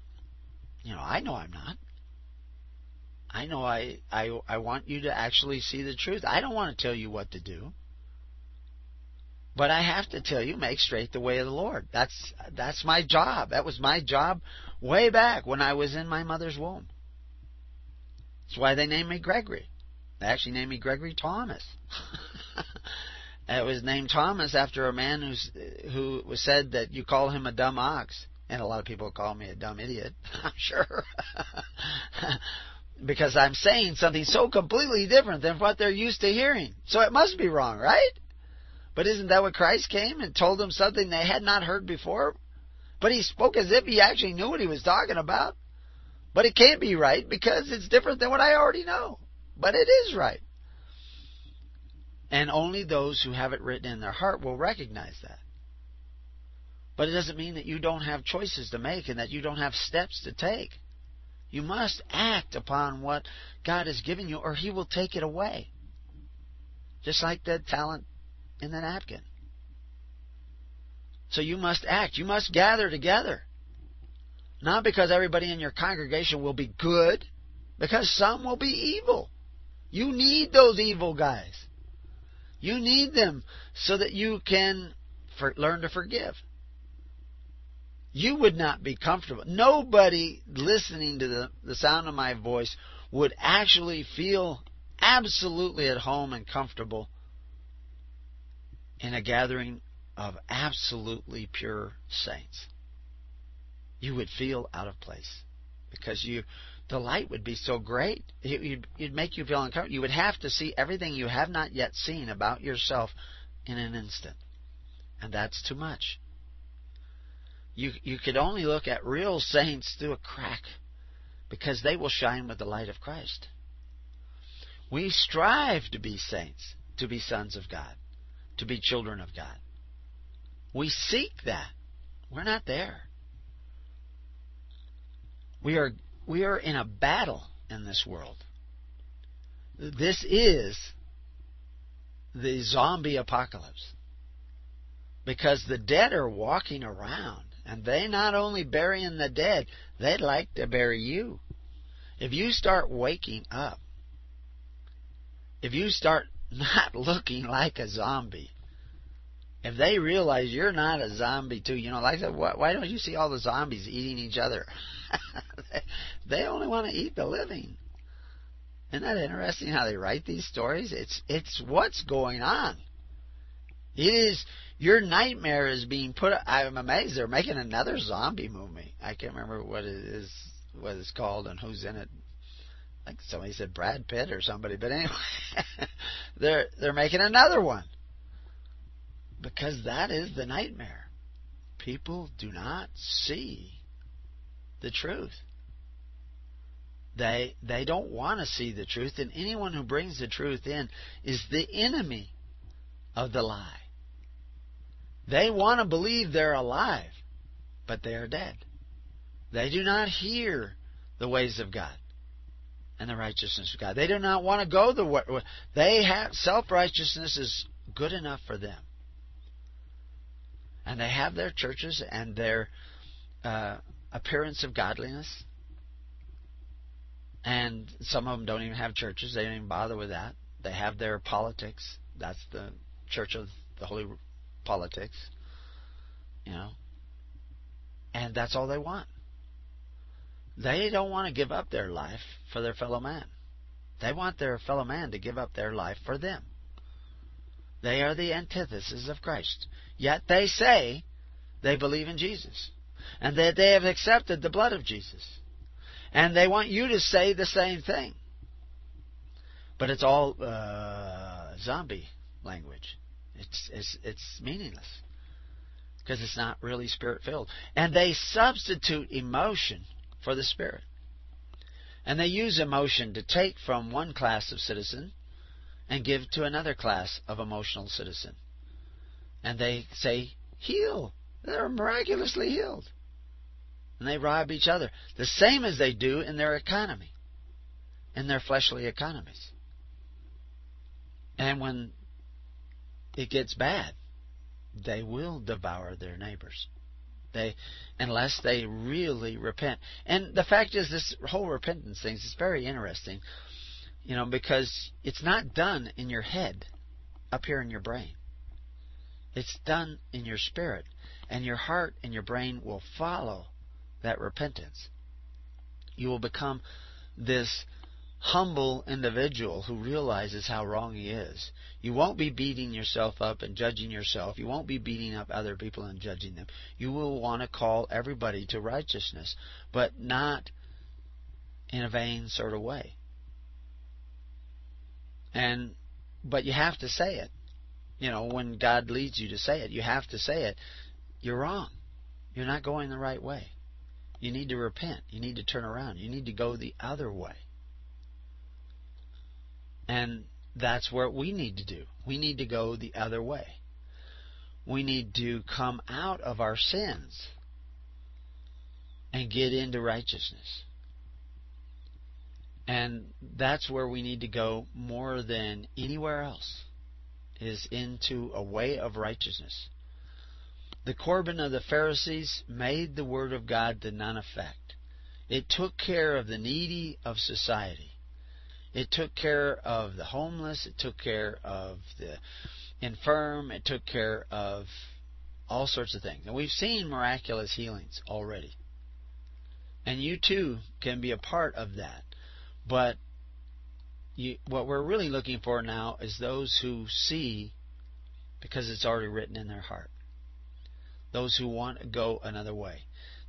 you know, I know I'm not. I know I, I, I want you to actually see the truth. I don't want to tell you what to do. But I have to tell you, make straight the way of the Lord. That's that's my job. That was my job way back when I was in my mother's womb. That's why they named me Gregory. They actually named me Gregory Thomas. it was named Thomas after a man who's who was said that you call him a dumb ox, and a lot of people call me a dumb idiot. I'm sure. because I'm saying something so completely different than what they're used to hearing. So it must be wrong, right? But isn't that what Christ came and told them something they had not heard before? But he spoke as if he actually knew what he was talking about. But it can't be right because it's different than what I already know. But it is right. And only those who have it written in their heart will recognize that. But it doesn't mean that you don't have choices to make and that you don't have steps to take. You must act upon what God has given you or He will take it away. Just like the talent in the napkin. So you must act. You must gather together. Not because everybody in your congregation will be good, because some will be evil. You need those evil guys. You need them so that you can for, learn to forgive. You would not be comfortable. Nobody listening to the, the sound of my voice would actually feel absolutely at home and comfortable in a gathering of absolutely pure saints you would feel out of place because you the light would be so great. It, would it'd make you feel uncomfortable. You would have to see everything you have not yet seen about yourself in an instant. And that's too much. You you could only look at real saints through a crack because they will shine with the light of Christ. We strive to be saints to be sons of God to be children of God. We seek that. We're not there we are we are in a battle in this world. This is the zombie apocalypse. Because the dead are walking around and they not only burying the dead, they'd like to bury you. If you start waking up, if you start not looking like a zombie, if they realize you're not a zombie too, you know, like I said, why, why don't you see all the zombies eating each other? they only want to eat the living. Isn't that interesting how they write these stories? It's it's what's going on. It is your nightmare is being put. I'm amazed they're making another zombie movie. I can't remember what it is, what it's called, and who's in it. Like somebody said Brad Pitt or somebody, but anyway, they're they're making another one because that is the nightmare. People do not see the truth. They they don't want to see the truth, and anyone who brings the truth in is the enemy of the lie. They want to believe they're alive, but they are dead. They do not hear the ways of God and the righteousness of God. They do not want to go the way they have self righteousness is good enough for them, and they have their churches and their uh, appearance of godliness, and some of them don't even have churches. They don't even bother with that. They have their politics. That's the Church of the Holy Politics. You know. And that's all they want. They don't want to give up their life for their fellow man. They want their fellow man to give up their life for them. They are the antithesis of Christ. Yet they say they believe in Jesus and that they have accepted the blood of Jesus. And they want you to say the same thing. But it's all uh, zombie language. It's, it's, it's meaningless because it's not really spirit filled. And they substitute emotion for the spirit. And they use emotion to take from one class of citizen and give to another class of emotional citizen. And they say, heal. They're miraculously healed and they rob each other, the same as they do in their economy, in their fleshly economies. And when it gets bad, they will devour their neighbors. They, unless they really repent. And the fact is, this whole repentance thing is very interesting, you know, because it's not done in your head, up here in your brain. It's done in your spirit, and your heart and your brain will follow that repentance. You will become this humble individual who realizes how wrong he is. You won't be beating yourself up and judging yourself. You won't be beating up other people and judging them. You will want to call everybody to righteousness, but not in a vain sort of way. And but you have to say it. You know, when God leads you to say it, you have to say it. You're wrong. You're not going the right way. You need to repent. You need to turn around. You need to go the other way. And that's what we need to do. We need to go the other way. We need to come out of our sins and get into righteousness. And that's where we need to go more than anywhere else is into a way of righteousness. The Corban of the Pharisees made the Word of God to none effect. It took care of the needy of society. It took care of the homeless. It took care of the infirm. It took care of all sorts of things. And we've seen miraculous healings already. And you too can be a part of that. But you, what we're really looking for now is those who see because it's already written in their heart those who want to go another way.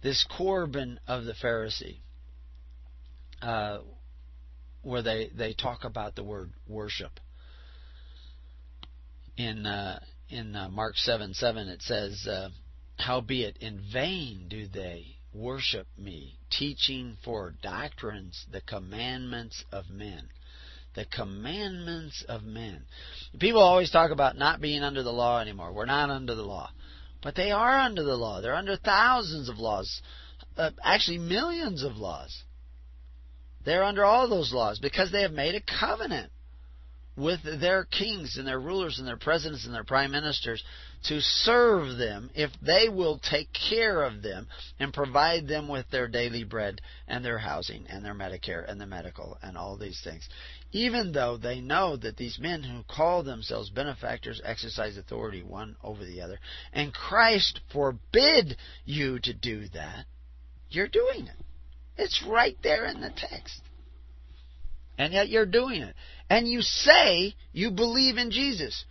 This Corban of the Pharisee, uh, where they, they talk about the word worship. In uh, in uh, Mark seven seven it says, uh, "Howbeit in vain do they worship me, teaching for doctrines the commandments of men." The commandments of men. People always talk about not being under the law anymore. We're not under the law. But they are under the law. They're under thousands of laws, uh, actually millions of laws. They're under all those laws because they have made a covenant with their kings and their rulers and their presidents and their prime ministers to serve them if they will take care of them and provide them with their daily bread and their housing and their Medicare and the medical and all these things. Even though they know that these men who call themselves benefactors exercise authority one over the other, and Christ forbid you to do that, you're doing it. It's right there in the text. And yet you're doing it. And you say you believe in Jesus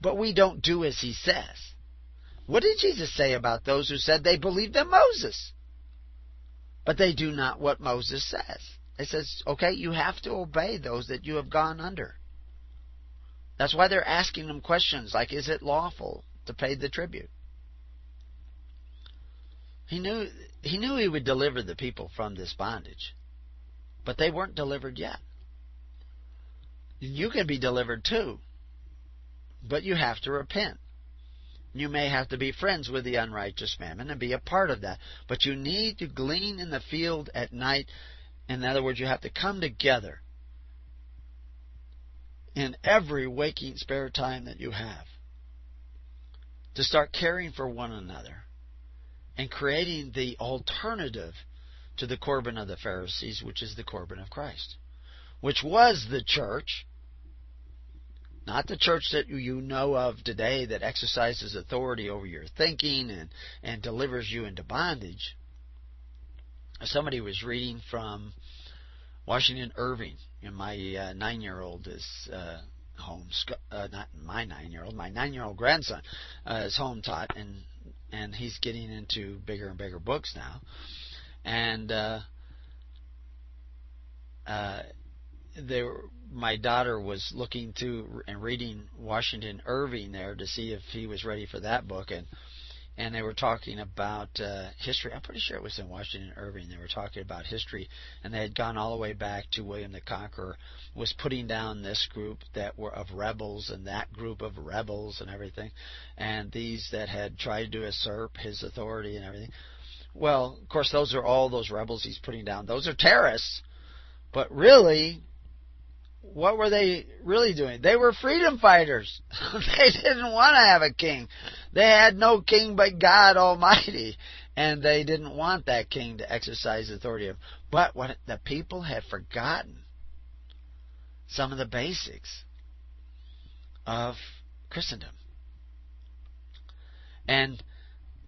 but we don't do as he says. What did Jesus say about those who said they believed in Moses? But they do not what Moses says. He says, okay, you have to obey those that you have gone under. That's why they're asking them questions like, is it lawful to pay the tribute? He knew he knew he would deliver the people from this bondage. But they weren't delivered yet. You can be delivered too. But you have to repent. You may have to be friends with the unrighteous mammon and be a part of that. But you need to glean in the field at night. In other words, you have to come together in every waking spare time that you have to start caring for one another and creating the alternative to the Corban of the Pharisees, which is the Corban of Christ, which was the church not the church that you know of today that exercises authority over your thinking and, and delivers you into bondage. Somebody was reading from Washington Irving, and my uh, nine year old is uh, home, uh, not my nine year old, my nine year old grandson uh, is home taught, and, and he's getting into bigger and bigger books now. And uh, uh, they were, my daughter was looking to and reading Washington Irving there to see if he was ready for that book and and they were talking about uh, history. I'm pretty sure it was in Washington Irving. They were talking about history, and they had gone all the way back to William the Conqueror was putting down this group that were of rebels and that group of rebels and everything, and these that had tried to usurp his authority and everything. Well, of course, those are all those rebels he's putting down. Those are terrorists, but really, what were they really doing? They were freedom fighters. they didn't want to have a king. They had no king but God Almighty. And they didn't want that king to exercise authority. But what the people had forgotten some of the basics of Christendom. And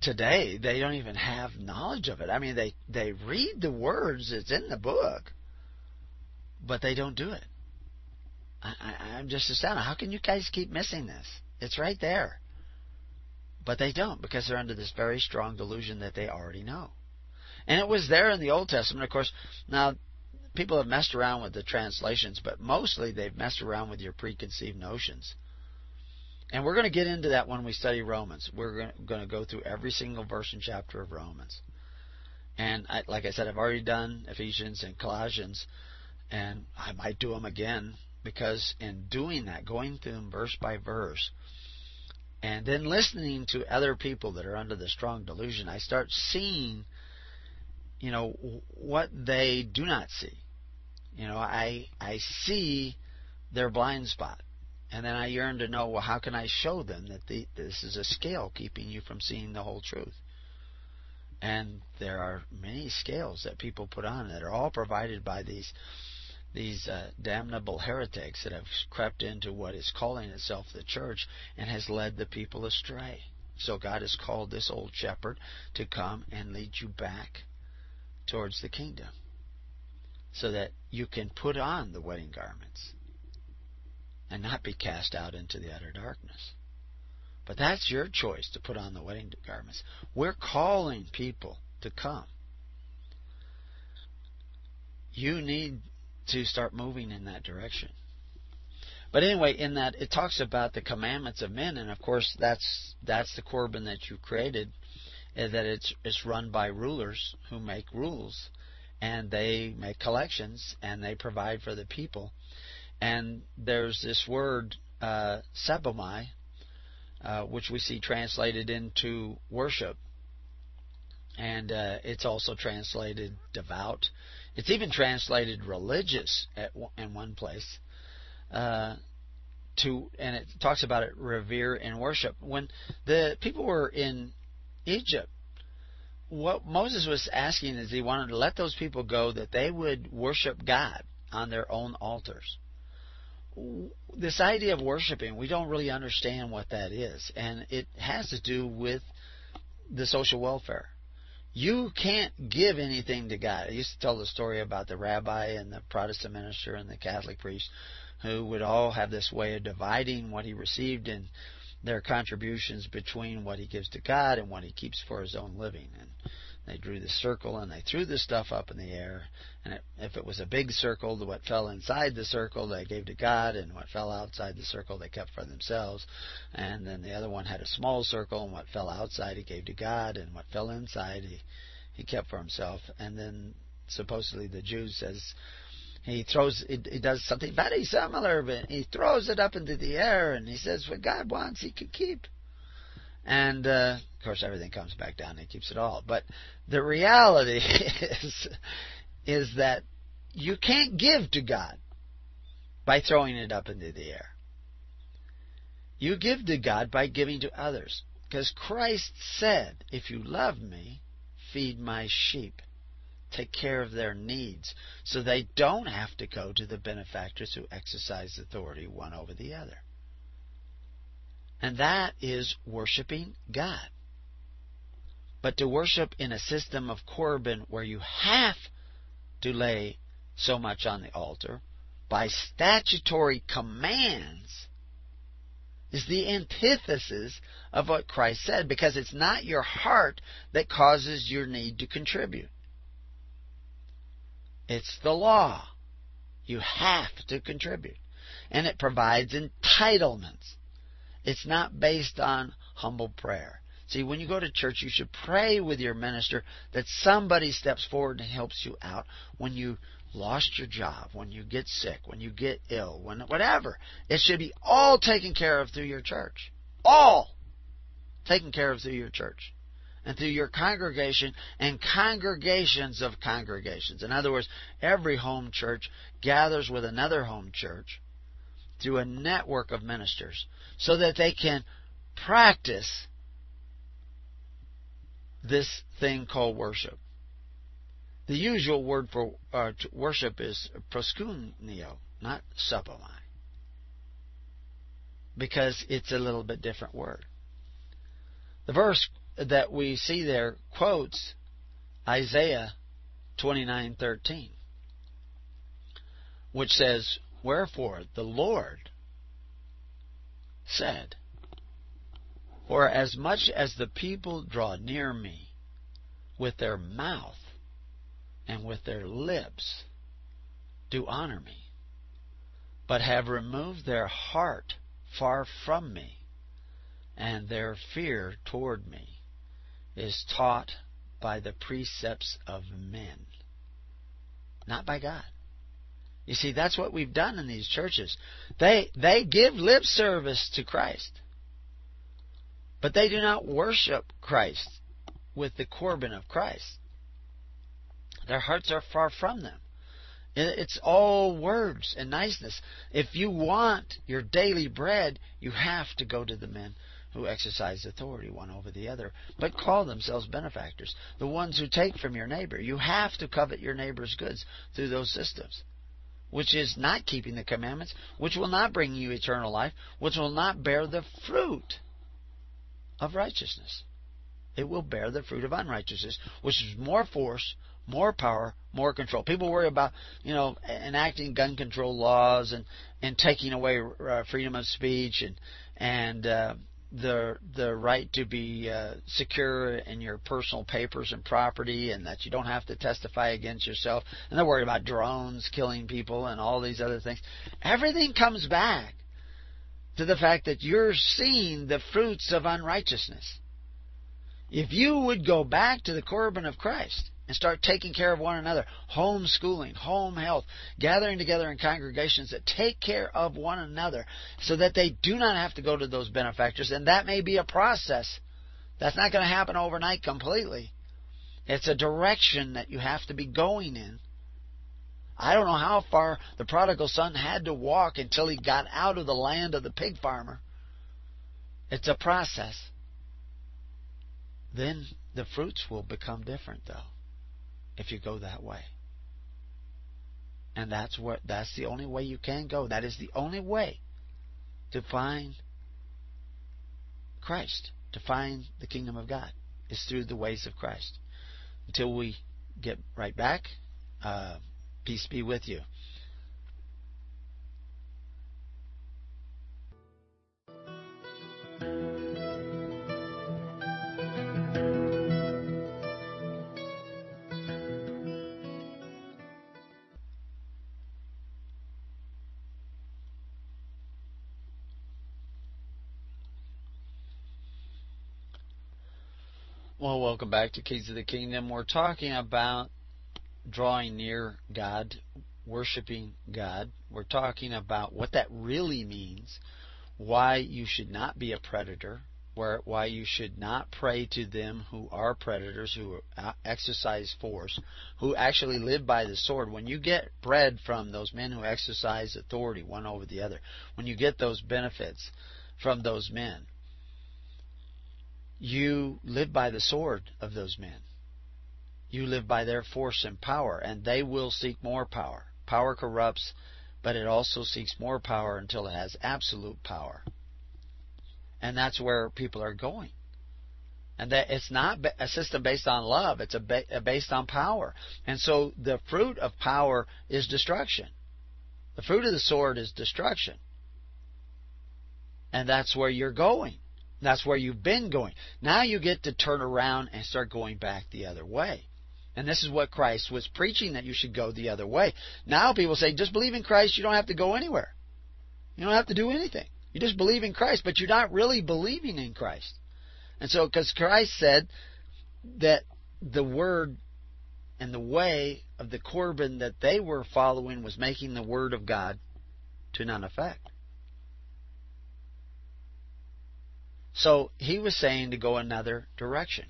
today they don't even have knowledge of it. I mean they they read the words, that's in the book, but they don't do it. I, I'm just astounded. How can you guys keep missing this? It's right there. But they don't because they're under this very strong delusion that they already know. And it was there in the Old Testament. Of course, now people have messed around with the translations, but mostly they've messed around with your preconceived notions. And we're going to get into that when we study Romans. We're going to go through every single verse and chapter of Romans. And I, like I said, I've already done Ephesians and Colossians, and I might do them again because in doing that, going through them verse by verse, and then listening to other people that are under the strong delusion, I start seeing, you know, what they do not see. You know, I I see their blind spot, and then I yearn to know, well, how can I show them that the, this is a scale keeping you from seeing the whole truth? And there are many scales that people put on that are all provided by these these uh, damnable heretics that have crept into what is calling itself the church and has led the people astray. So God has called this old shepherd to come and lead you back towards the kingdom so that you can put on the wedding garments and not be cast out into the utter darkness. But that's your choice to put on the wedding garments. We're calling people to come. You need to start moving in that direction. But anyway, in that it talks about the commandments of men, and of course that's that's the Corban that you created, is that it's it's run by rulers who make rules, and they make collections and they provide for the people, and there's this word uh, uh, which we see translated into worship, and uh, it's also translated devout. It's even translated religious at, in one place. Uh, to and it talks about it revere and worship. When the people were in Egypt, what Moses was asking is he wanted to let those people go that they would worship God on their own altars. This idea of worshiping, we don't really understand what that is, and it has to do with the social welfare. You can't give anything to God. I used to tell the story about the rabbi and the Protestant minister and the Catholic priest who would all have this way of dividing what he received in their contributions between what he gives to God and what he keeps for his own living. And they drew the circle and they threw the stuff up in the air. And it, if it was a big circle, what fell inside the circle they gave to God, and what fell outside the circle they kept for themselves. And then the other one had a small circle, and what fell outside he gave to God, and what fell inside he he kept for himself. And then supposedly the Jews says he throws he, he does something very similar, but he throws it up into the air and he says, "What God wants, He can keep." And uh, of course, everything comes back down. and keeps it all. But the reality is is that you can't give to God by throwing it up into the air. You give to God by giving to others. Because Christ said, If you love me, feed my sheep take care of their needs so they don't have to go to the benefactors who exercise authority one over the other. And that is worshiping God. But to worship in a system of Corban where you have to lay so much on the altar by statutory commands is the antithesis of what Christ said because it's not your heart that causes your need to contribute. It's the law. You have to contribute. And it provides entitlements. It's not based on humble prayer. See, when you go to church, you should pray with your minister that somebody steps forward and helps you out when you lost your job, when you get sick, when you get ill, when whatever. It should be all taken care of through your church. All taken care of through your church and through your congregation and congregations of congregations. In other words, every home church gathers with another home church through a network of ministers so that they can practice this thing called worship. The usual word for uh, worship is proskuneo, not sebomai, because it's a little bit different word. The verse that we see there quotes Isaiah 29:13 which says wherefore the Lord said for as much as the people draw near me with their mouth and with their lips do honor me but have removed their heart far from me and their fear toward me is taught by the precepts of men, not by God. You see, that's what we've done in these churches. They they give lip service to Christ, but they do not worship Christ with the Corban of Christ. Their hearts are far from them. It's all words and niceness. If you want your daily bread, you have to go to the men who exercise authority one over the other, but call themselves benefactors, the ones who take from your neighbor. You have to covet your neighbor's goods through those systems, which is not keeping the commandments, which will not bring you eternal life, which will not bear the fruit of righteousness. It will bear the fruit of unrighteousness, which is more force, more power, more control. People worry about, you know, enacting gun control laws and and taking away uh, freedom of speech and and uh, the the right to be uh, secure in your personal papers and property, and that you don't have to testify against yourself. And they're worried about drones killing people and all these other things. Everything comes back to the fact that you're seeing the fruits of unrighteousness. If you would go back to the Corban of Christ and start taking care of one another. Homeschooling, home health, gathering together in congregations that take care of one another so that they do not have to go to those benefactors. And that may be a process. That's not going to happen overnight completely. It's a direction that you have to be going in. I don't know how far the prodigal son had to walk until he got out of the land of the pig farmer. It's a process. Then the fruits will become different, though, if you go that way. And that's what that's the only way you can go. That is the only way to find Christ, to find the kingdom of God, is through the ways of Christ. Until we get right back, uh, peace be with you. Well, welcome back to Keys of the Kingdom. We're talking about drawing near God, worshiping God. We're talking about what that really means, why you should not be a predator, where, why you should not pray to them who are predators, who exercise force, who actually live by the sword. When you get bread from those men who exercise authority one over the other, when you get those benefits from those men, you live by the sword of those men. You live by their force and power, and they will seek more power. Power corrupts, but it also seeks more power until it has absolute power. And that's where people are going. And that it's not a system based on love, it's a, ba- based on power. And so the fruit of power is destruction. The fruit of the sword is destruction. And that's where you're going. That's where you've been going. Now you get to turn around and start going back the other way. And this is what Christ was preaching that you should go the other way. Now people say, just believe in Christ, you don't have to go anywhere. You don't have to do anything. You just believe in Christ, but you're not really believing in Christ. And so, because Christ said that the word and the way of the Corban that they were following was making the word of God to none effect. So he was saying to go another direction.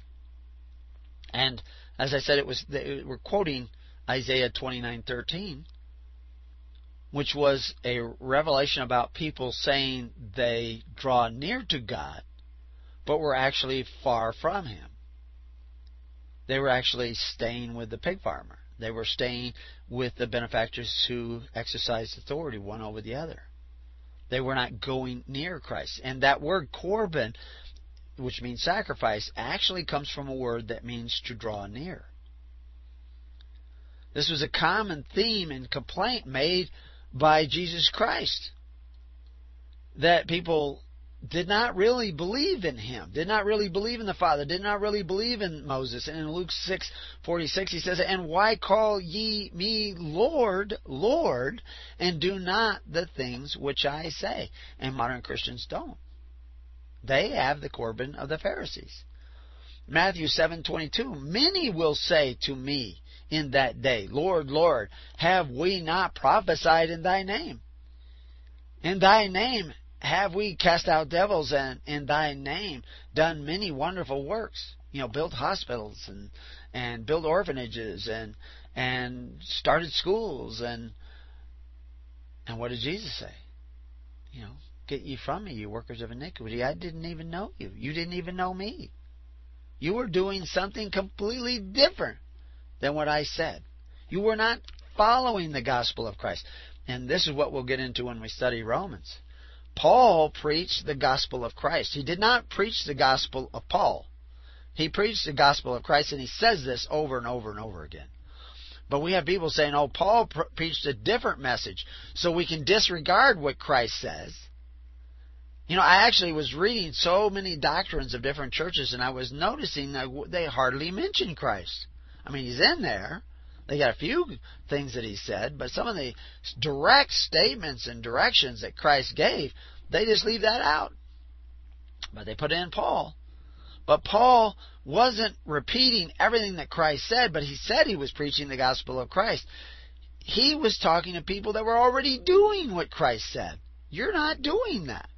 And as I said, it was we're quoting Isaiah 29:13, which was a revelation about people saying they draw near to God, but were actually far from Him. They were actually staying with the pig farmer. They were staying with the benefactors who exercised authority one over the other. They were not going near Christ. And that word Corban, which means sacrifice, actually comes from a word that means to draw near. This was a common theme and complaint made by Jesus Christ. That people did not really believe in him, did not really believe in the Father, did not really believe in Moses. And in Luke 6 46, he says, And why call ye me Lord, Lord, and do not the things which I say? And modern Christians don't. They have the Corban of the Pharisees. Matthew 7:22 Many will say to me in that day, Lord, Lord, have we not prophesied in thy name? In thy name have we cast out devils and in thy name done many wonderful works? You know built hospitals and and built orphanages and and started schools and and what did jesus say? You know get ye from me you workers of iniquity. I didn't even know you. You didn't even know me. You were doing something completely different than what i said. You were not following the gospel of christ. And this is what we'll get into when we study romans Paul preached the gospel of Christ. He did not preach the gospel of Paul. He preached the gospel of Christ, and he says this over and over and over again. But we have people saying, oh, Paul pr- preached a different message, so we can disregard what Christ says. You know, I actually was reading so many doctrines of different churches, and I was noticing that they hardly mention Christ. I mean, he's in there, they got a few things that he said, but some of the direct statements and directions that Christ gave, they just leave that out. But they put in Paul. But Paul wasn't repeating everything that Christ said, but he said he was preaching the gospel of Christ. He was talking to people that were already doing what Christ said. You're not doing that.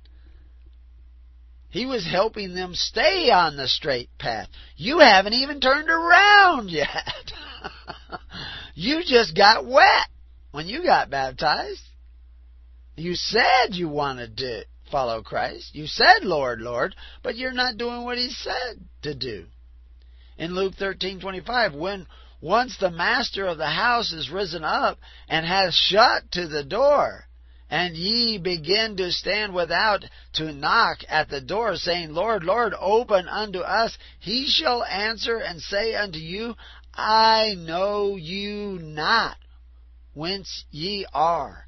He was helping them stay on the straight path. You haven't even turned around yet. you just got wet. when you got baptized. You said you wanted to follow Christ. You said, Lord, Lord, but you're not doing what He said to do. In Luke 13:25, when once the master of the house is risen up and has shut to the door, and ye begin to stand without to knock at the door, saying, Lord, Lord, open unto us, he shall answer and say unto you, I know you not whence ye are.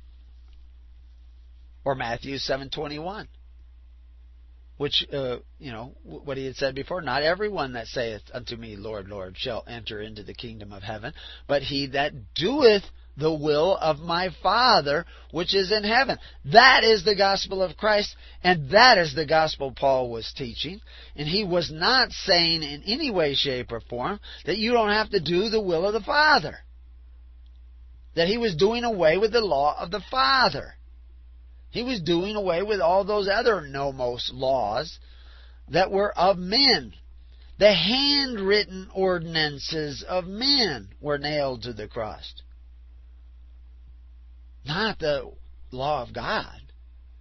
Or Matthew 7:21 which uh, you know what he had said before not everyone that saith unto me lord lord shall enter into the kingdom of heaven but he that doeth the will of my father which is in heaven that is the gospel of christ and that is the gospel paul was teaching and he was not saying in any way shape or form that you don't have to do the will of the father that he was doing away with the law of the Father. He was doing away with all those other nomos laws that were of men. The handwritten ordinances of men were nailed to the cross. Not the law of God.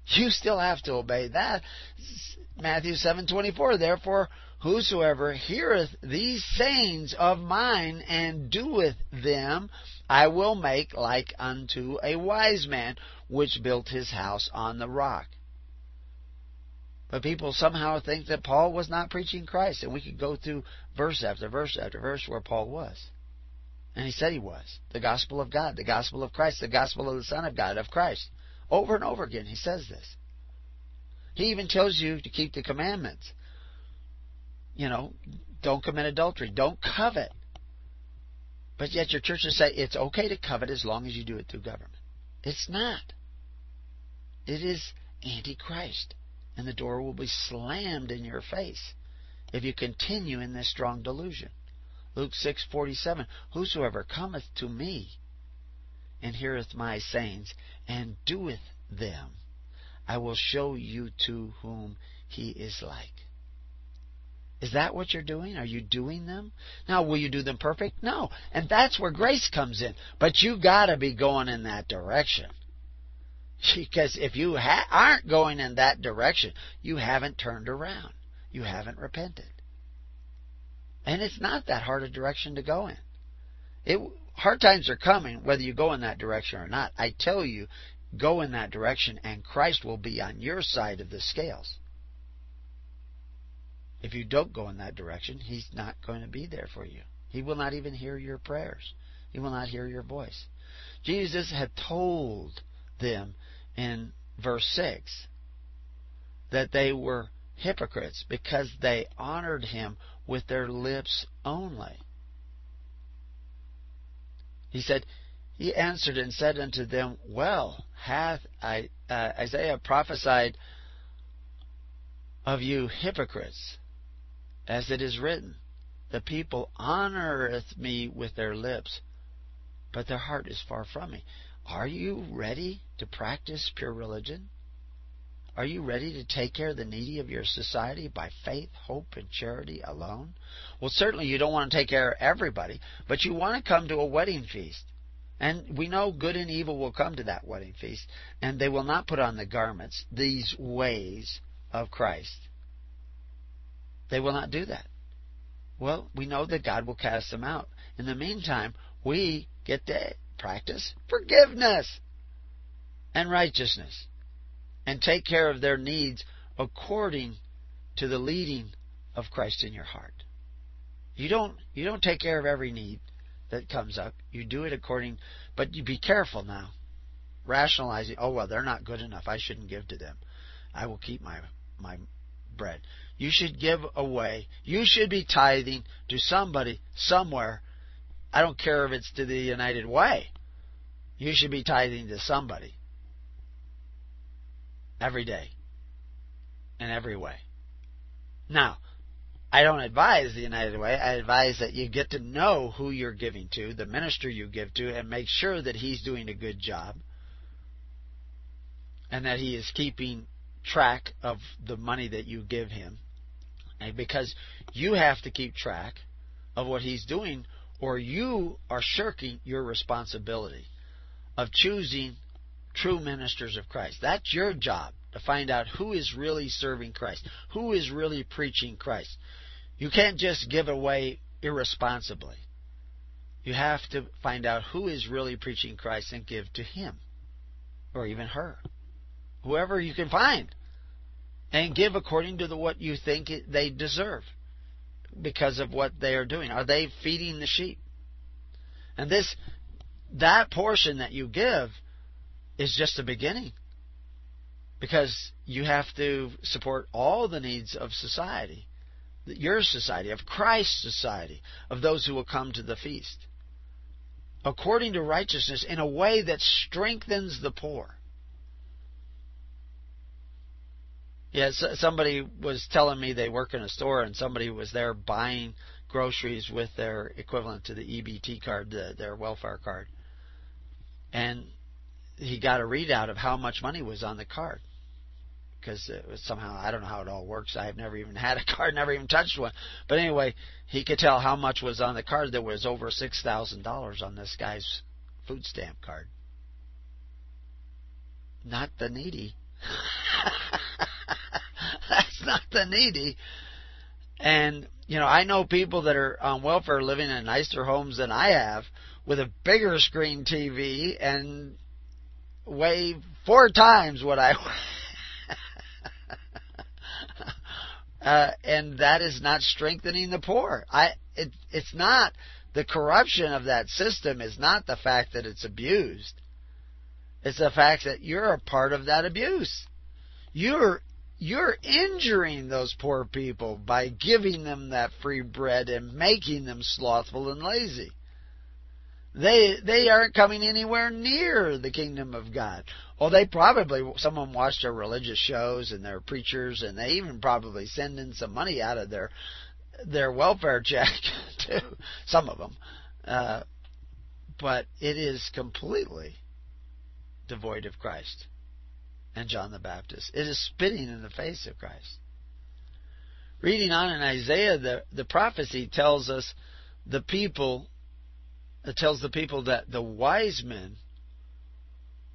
You still have to obey that. Matthew 7:24 Therefore whosoever heareth these sayings of mine and doeth them I will make like unto a wise man which built his house on the rock. But people somehow think that Paul was not preaching Christ, and we could go through verse after verse after verse where Paul was. And he said he was. The gospel of God, the gospel of Christ, the gospel of the Son of God, of Christ. Over and over again, he says this. He even tells you to keep the commandments. You know, don't commit adultery, don't covet. But yet your churches say it's okay to covet as long as you do it through government. It's not. It is antichrist. And the door will be slammed in your face if you continue in this strong delusion. Luke 6:47 Whosoever cometh to me and heareth my sayings and doeth them I will show you to whom he is like. Is that what you're doing? Are you doing them? Now, will you do them perfect? No. And that's where grace comes in. But you got to be going in that direction. Because if you ha- aren't going in that direction, you haven't turned around. You haven't repented. And it's not that hard a direction to go in. It, hard times are coming whether you go in that direction or not. I tell you, go in that direction and Christ will be on your side of the scales. If you don't go in that direction, He's not going to be there for you. He will not even hear your prayers. He will not hear your voice. Jesus had told them in verse 6 that they were hypocrites because they honored him with their lips only. He said, He answered and said unto them, Well hath uh, Isaiah prophesied of you hypocrites as it is written, The people honoreth me with their lips, but their heart is far from me. Are you ready to practice pure religion? Are you ready to take care of the needy of your society by faith, hope, and charity alone? Well, certainly you don't want to take care of everybody, but you want to come to a wedding feast. And we know good and evil will come to that wedding feast, and they will not put on the garments, these ways of Christ. They will not do that. Well, we know that God will cast them out. In the meantime, we get to practice forgiveness and righteousness and take care of their needs according to the leading of Christ in your heart. You don't you don't take care of every need that comes up. You do it according but you be careful now. Rationalizing, oh well, they're not good enough. I shouldn't give to them. I will keep my my bread. You should give away. You should be tithing to somebody somewhere. I don't care if it's to the United Way. You should be tithing to somebody every day in every way. Now, I don't advise the United Way. I advise that you get to know who you're giving to, the minister you give to, and make sure that he's doing a good job and that he is keeping track of the money that you give him because you have to keep track of what he's doing or you are shirking your responsibility. of choosing true ministers of Christ. That's your job to find out who is really serving Christ, who is really preaching Christ. You can't just give away irresponsibly. You have to find out who is really preaching Christ and give to him or even her. Whoever you can find. And give according to the, what you think they deserve because of what they are doing. Are they feeding the sheep? And this that portion that you give is just a beginning. Because you have to support all the needs of society. Your society, of Christ's society, of those who will come to the feast. According to righteousness in a way that strengthens the poor. Yes, somebody was telling me they work in a store and somebody was there buying groceries with their equivalent to the EBT card, the, their welfare card. And he got a readout of how much money was on the card. Because somehow, I don't know how it all works. I've never even had a card, never even touched one. But anyway, he could tell how much was on the card. There was over $6,000 on this guy's food stamp card. Not the needy. That's not the needy. And, you know, I know people that are on welfare living in nicer homes than I have with a bigger screen TV and weigh four times what I uh, and that is not strengthening the poor. I it it's not the corruption of that system is not the fact that it's abused. It's the fact that you're a part of that abuse. You're you're injuring those poor people by giving them that free bread and making them slothful and lazy. They they aren't coming anywhere near the kingdom of God. Well, they probably some of them watch their religious shows and their preachers, and they even probably send in some money out of their their welfare check to some of them. Uh, but it is completely devoid of Christ and John the Baptist. It is spitting in the face of Christ. Reading on in Isaiah, the, the prophecy tells us the people, it tells the people that the wise men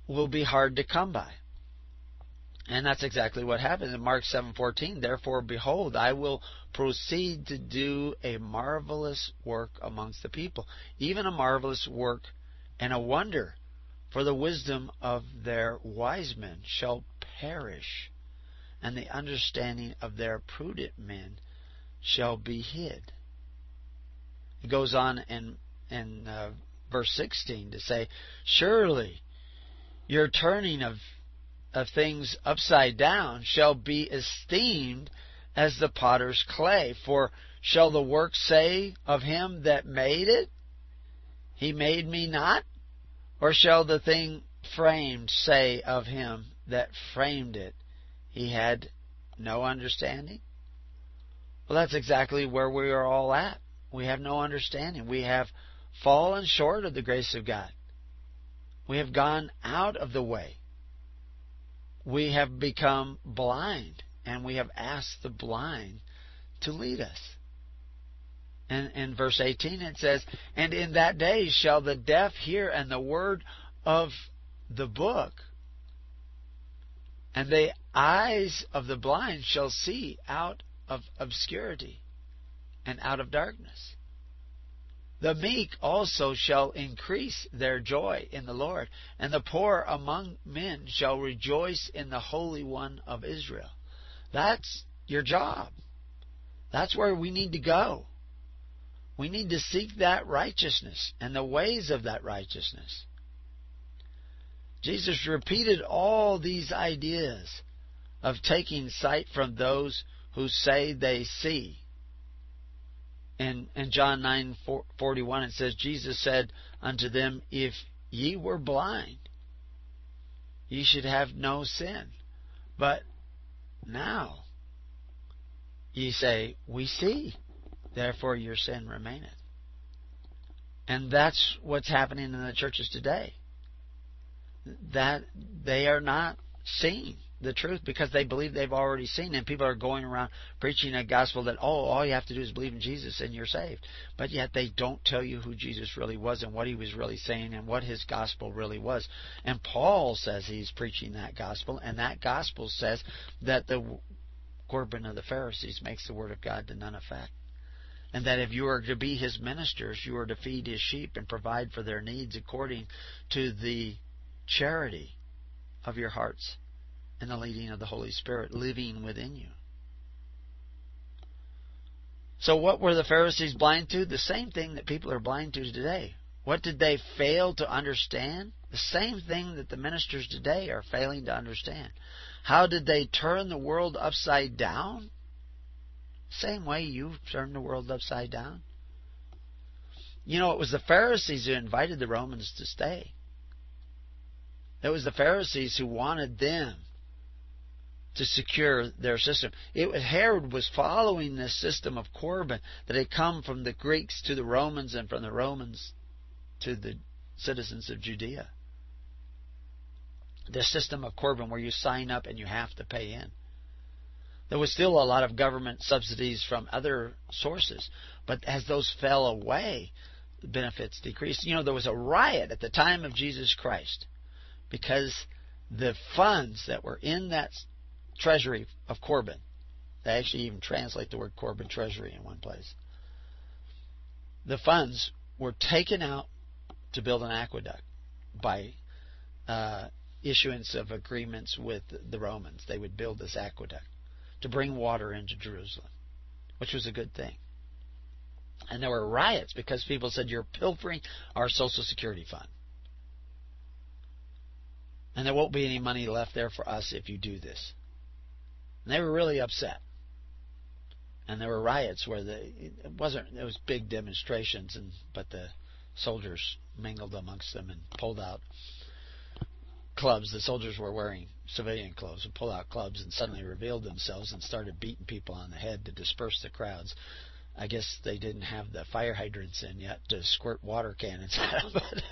will be hard to come by. And that's exactly what happened in Mark 7:14. Therefore, behold, I will proceed to do a marvelous work amongst the people, even a marvelous work and a wonder for the wisdom of their wise men shall perish, and the understanding of their prudent men shall be hid. It goes on in, in uh, verse 16 to say, Surely your turning of, of things upside down shall be esteemed as the potter's clay. For shall the work say of him that made it, He made me not? Or shall the thing framed say of him that framed it, he had no understanding? Well, that's exactly where we are all at. We have no understanding. We have fallen short of the grace of God. We have gone out of the way. We have become blind, and we have asked the blind to lead us. And in verse 18 it says, And in that day shall the deaf hear and the word of the book, and the eyes of the blind shall see out of obscurity and out of darkness. The meek also shall increase their joy in the Lord, and the poor among men shall rejoice in the Holy One of Israel. That's your job. That's where we need to go. We need to seek that righteousness and the ways of that righteousness. Jesus repeated all these ideas of taking sight from those who say they see. In, in John 9 41, it says, Jesus said unto them, If ye were blind, ye should have no sin. But now ye say, We see therefore your sin remaineth. And that's what's happening in the churches today. That they are not seeing. The truth because they believe they've already seen and people are going around preaching a gospel that oh all you have to do is believe in Jesus and you're saved. But yet they don't tell you who Jesus really was and what he was really saying and what his gospel really was. And Paul says he's preaching that gospel and that gospel says that the Corban of the Pharisees makes the word of God to none effect. And that if you are to be his ministers you are to feed his sheep and provide for their needs according to the charity of your hearts and the leading of the Holy Spirit living within you. So, what were the Pharisees blind to? The same thing that people are blind to today. What did they fail to understand? The same thing that the ministers today are failing to understand. How did they turn the world upside down? Same way you turned the world upside down. You know, it was the Pharisees who invited the Romans to stay. It was the Pharisees who wanted them to secure their system. It, was Herod was following this system of Corban that had come from the Greeks to the Romans and from the Romans to the citizens of Judea. The system of Corban where you sign up and you have to pay in. There was still a lot of government subsidies from other sources, but as those fell away, the benefits decreased. You know, there was a riot at the time of Jesus Christ because the funds that were in that treasury of Corban. They actually even translate the word Corban treasury in one place. The funds were taken out to build an aqueduct by uh, issuance of agreements with the Romans. They would build this aqueduct to bring water into Jerusalem, which was a good thing. And there were riots because people said, You're pilfering our Social Security fund. And there won't be any money left there for us if you do this. And they were really upset. And there were riots where the it wasn't it was big demonstrations and but the soldiers mingled amongst them and pulled out clubs. The soldiers were wearing civilian clothes and pulled out clubs and suddenly revealed themselves and started beating people on the head to disperse the crowds. I guess they didn't have the fire hydrants in yet to squirt water cannons out. But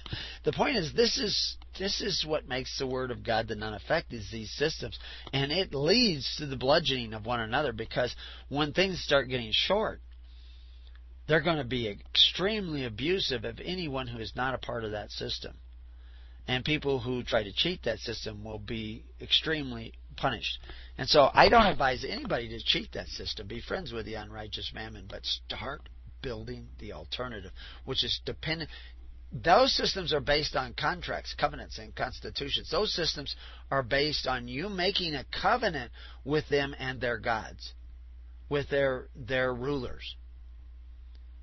the point is, this is this is what makes the word of God to none effect is these systems, and it leads to the bludgeoning of one another because when things start getting short, they're going to be extremely abusive of anyone who is not a part of that system. And people who try to cheat that system will be extremely punished. And so I don't advise anybody to cheat that system. Be friends with the unrighteous mammon, but start building the alternative, which is dependent. Those systems are based on contracts, covenants, and constitutions. Those systems are based on you making a covenant with them and their gods, with their their rulers,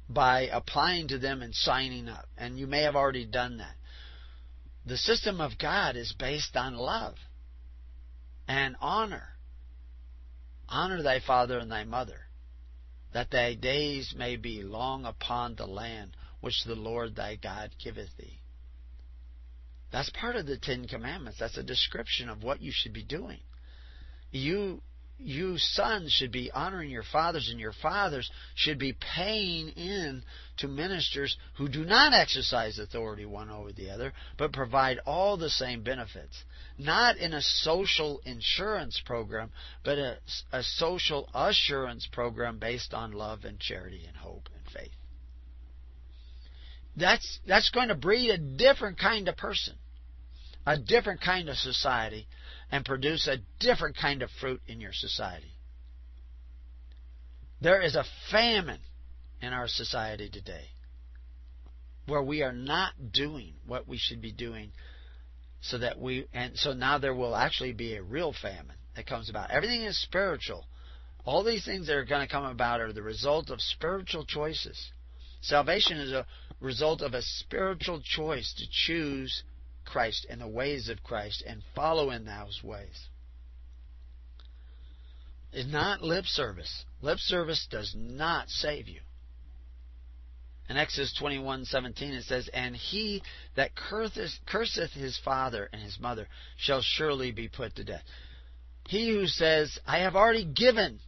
by applying to them and signing up. And you may have already done that. The system of God is based on love and honor. Honor thy father and thy mother, that thy days may be long upon the land which the Lord thy God giveth thee. That's part of the Ten Commandments. That's a description of what you should be doing. You you sons should be honoring your fathers, and your fathers should be paying in to ministers who do not exercise authority one over the other, but provide all the same benefits. Not in a social insurance program, but a, a social assurance program based on love and charity and hope and faith. That's, that's going to breed a different kind of person, a different kind of society and produce a different kind of fruit in your society. There is a famine in our society today where we are not doing what we should be doing so that we and so now there will actually be a real famine that comes about everything is spiritual all these things that are going to come about are the result of spiritual choices salvation is a result of a spiritual choice to choose Christ and the ways of Christ and follow in those ways. It's not lip service. Lip service does not save you. In Exodus 21:17 it says, "And he that curseth his father and his mother shall surely be put to death." He who says, "I have already given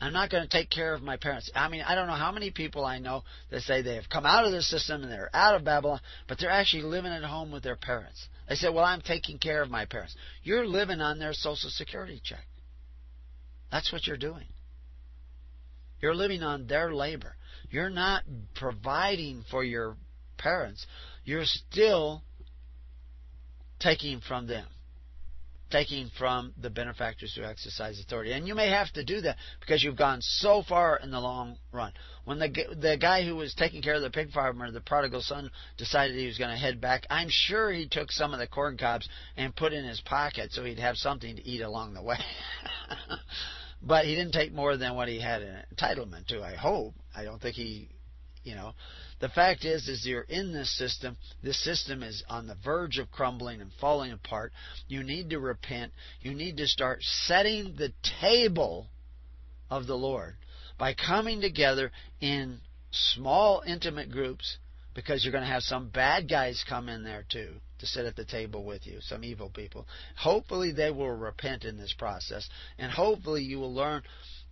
I'm not going to take care of my parents. I mean, I don't know how many people I know that say they have come out of the system and they're out of Babylon, but they're actually living at home with their parents. They say, well, I'm taking care of my parents. You're living on their Social Security check. That's what you're doing. You're living on their labor. You're not providing for your parents. You're still taking from them taking from the benefactors who exercise authority. And you may have to do that because you've gone so far in the long run. When the the guy who was taking care of the pig farmer, the prodigal son, decided he was going to head back, I'm sure he took some of the corn cobs and put in his pocket so he'd have something to eat along the way. but he didn't take more than what he had an entitlement to. I hope. I don't think he, you know, the fact is, is you're in this system. This system is on the verge of crumbling and falling apart. You need to repent. You need to start setting the table of the Lord by coming together in small, intimate groups because you're going to have some bad guys come in there too to sit at the table with you, some evil people. Hopefully, they will repent in this process, and hopefully, you will learn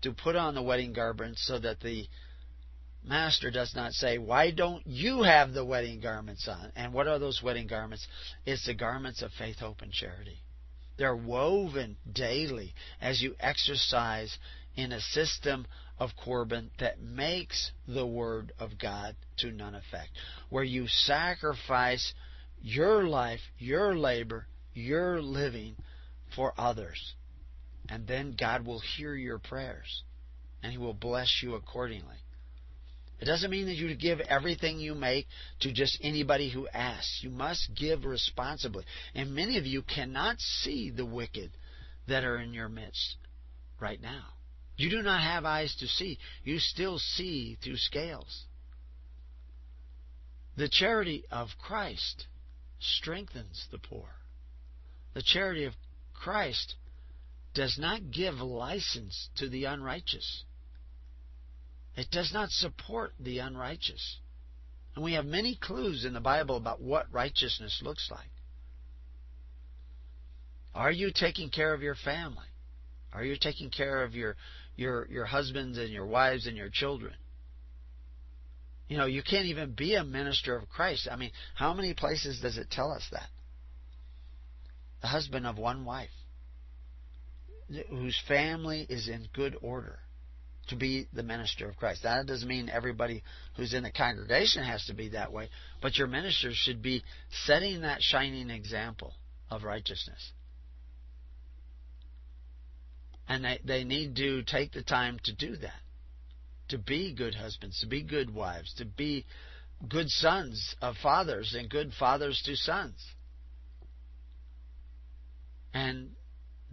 to put on the wedding garments so that the Master does not say, Why don't you have the wedding garments on? And what are those wedding garments? It's the garments of faith, hope, and charity. They're woven daily as you exercise in a system of Corban that makes the Word of God to none effect, where you sacrifice your life, your labor, your living for others. And then God will hear your prayers and He will bless you accordingly. It doesn't mean that you give everything you make to just anybody who asks. You must give responsibly. And many of you cannot see the wicked that are in your midst right now. You do not have eyes to see. You still see through scales. The charity of Christ strengthens the poor. The charity of Christ does not give license to the unrighteous. It does not support the unrighteous. And we have many clues in the Bible about what righteousness looks like. Are you taking care of your family? Are you taking care of your your your husbands and your wives and your children? You know, you can't even be a minister of Christ. I mean, how many places does it tell us that? The husband of one wife, whose family is in good order to be the minister of Christ. That doesn't mean everybody who's in the congregation has to be that way, but your ministers should be setting that shining example of righteousness. And they, they need to take the time to do that. To be good husbands, to be good wives, to be good sons of fathers and good fathers to sons. And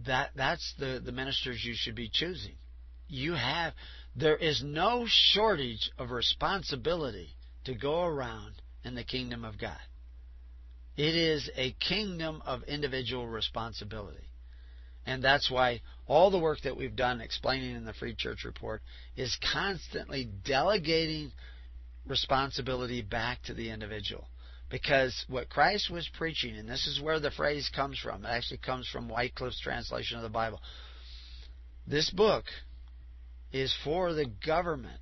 that that's the, the ministers you should be choosing you have, there is no shortage of responsibility to go around in the kingdom of God. It is a kingdom of individual responsibility. And that's why all the work that we've done explaining in the Free Church Report is constantly delegating responsibility back to the individual. Because what Christ was preaching, and this is where the phrase comes from, it actually comes from Wycliffe's translation of the Bible. This book is for the government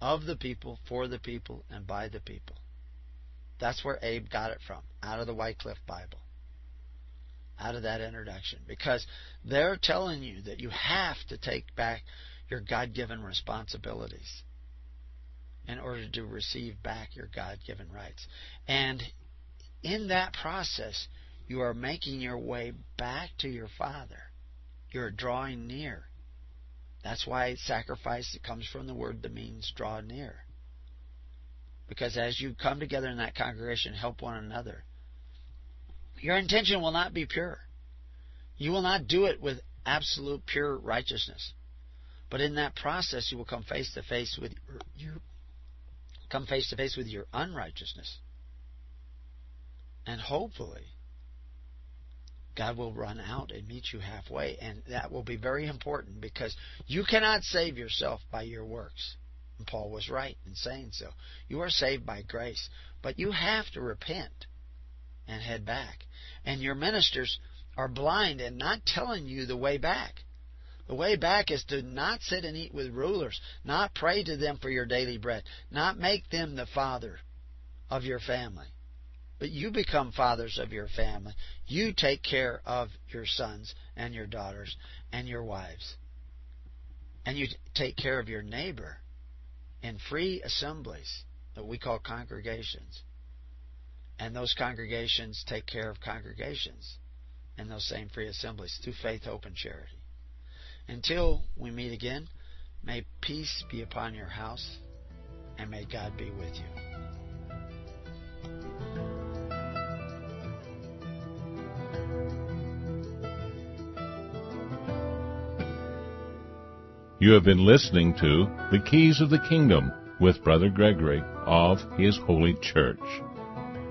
of the people, for the people, and by the people. That's where Abe got it from, out of the Wycliffe Bible, out of that introduction. Because they're telling you that you have to take back your God given responsibilities in order to receive back your God given rights. And in that process, you are making your way back to your Father. You're drawing near. That's why sacrifice comes from the word that means draw near. Because as you come together in that congregation, help one another, your intention will not be pure. You will not do it with absolute pure righteousness. But in that process, you will come face to face with your, come face to face with your unrighteousness. And hopefully, God will run out and meet you halfway. And that will be very important because you cannot save yourself by your works. And Paul was right in saying so. You are saved by grace, but you have to repent and head back. And your ministers are blind and not telling you the way back. The way back is to not sit and eat with rulers, not pray to them for your daily bread, not make them the father of your family. but you become fathers of your family. You take care of your sons and your daughters and your wives. And you take care of your neighbor in free assemblies that we call congregations. And those congregations take care of congregations in those same free assemblies through faith, hope, and charity. Until we meet again, may peace be upon your house and may God be with you. You have been listening to The Keys of the Kingdom with Brother Gregory of His Holy Church.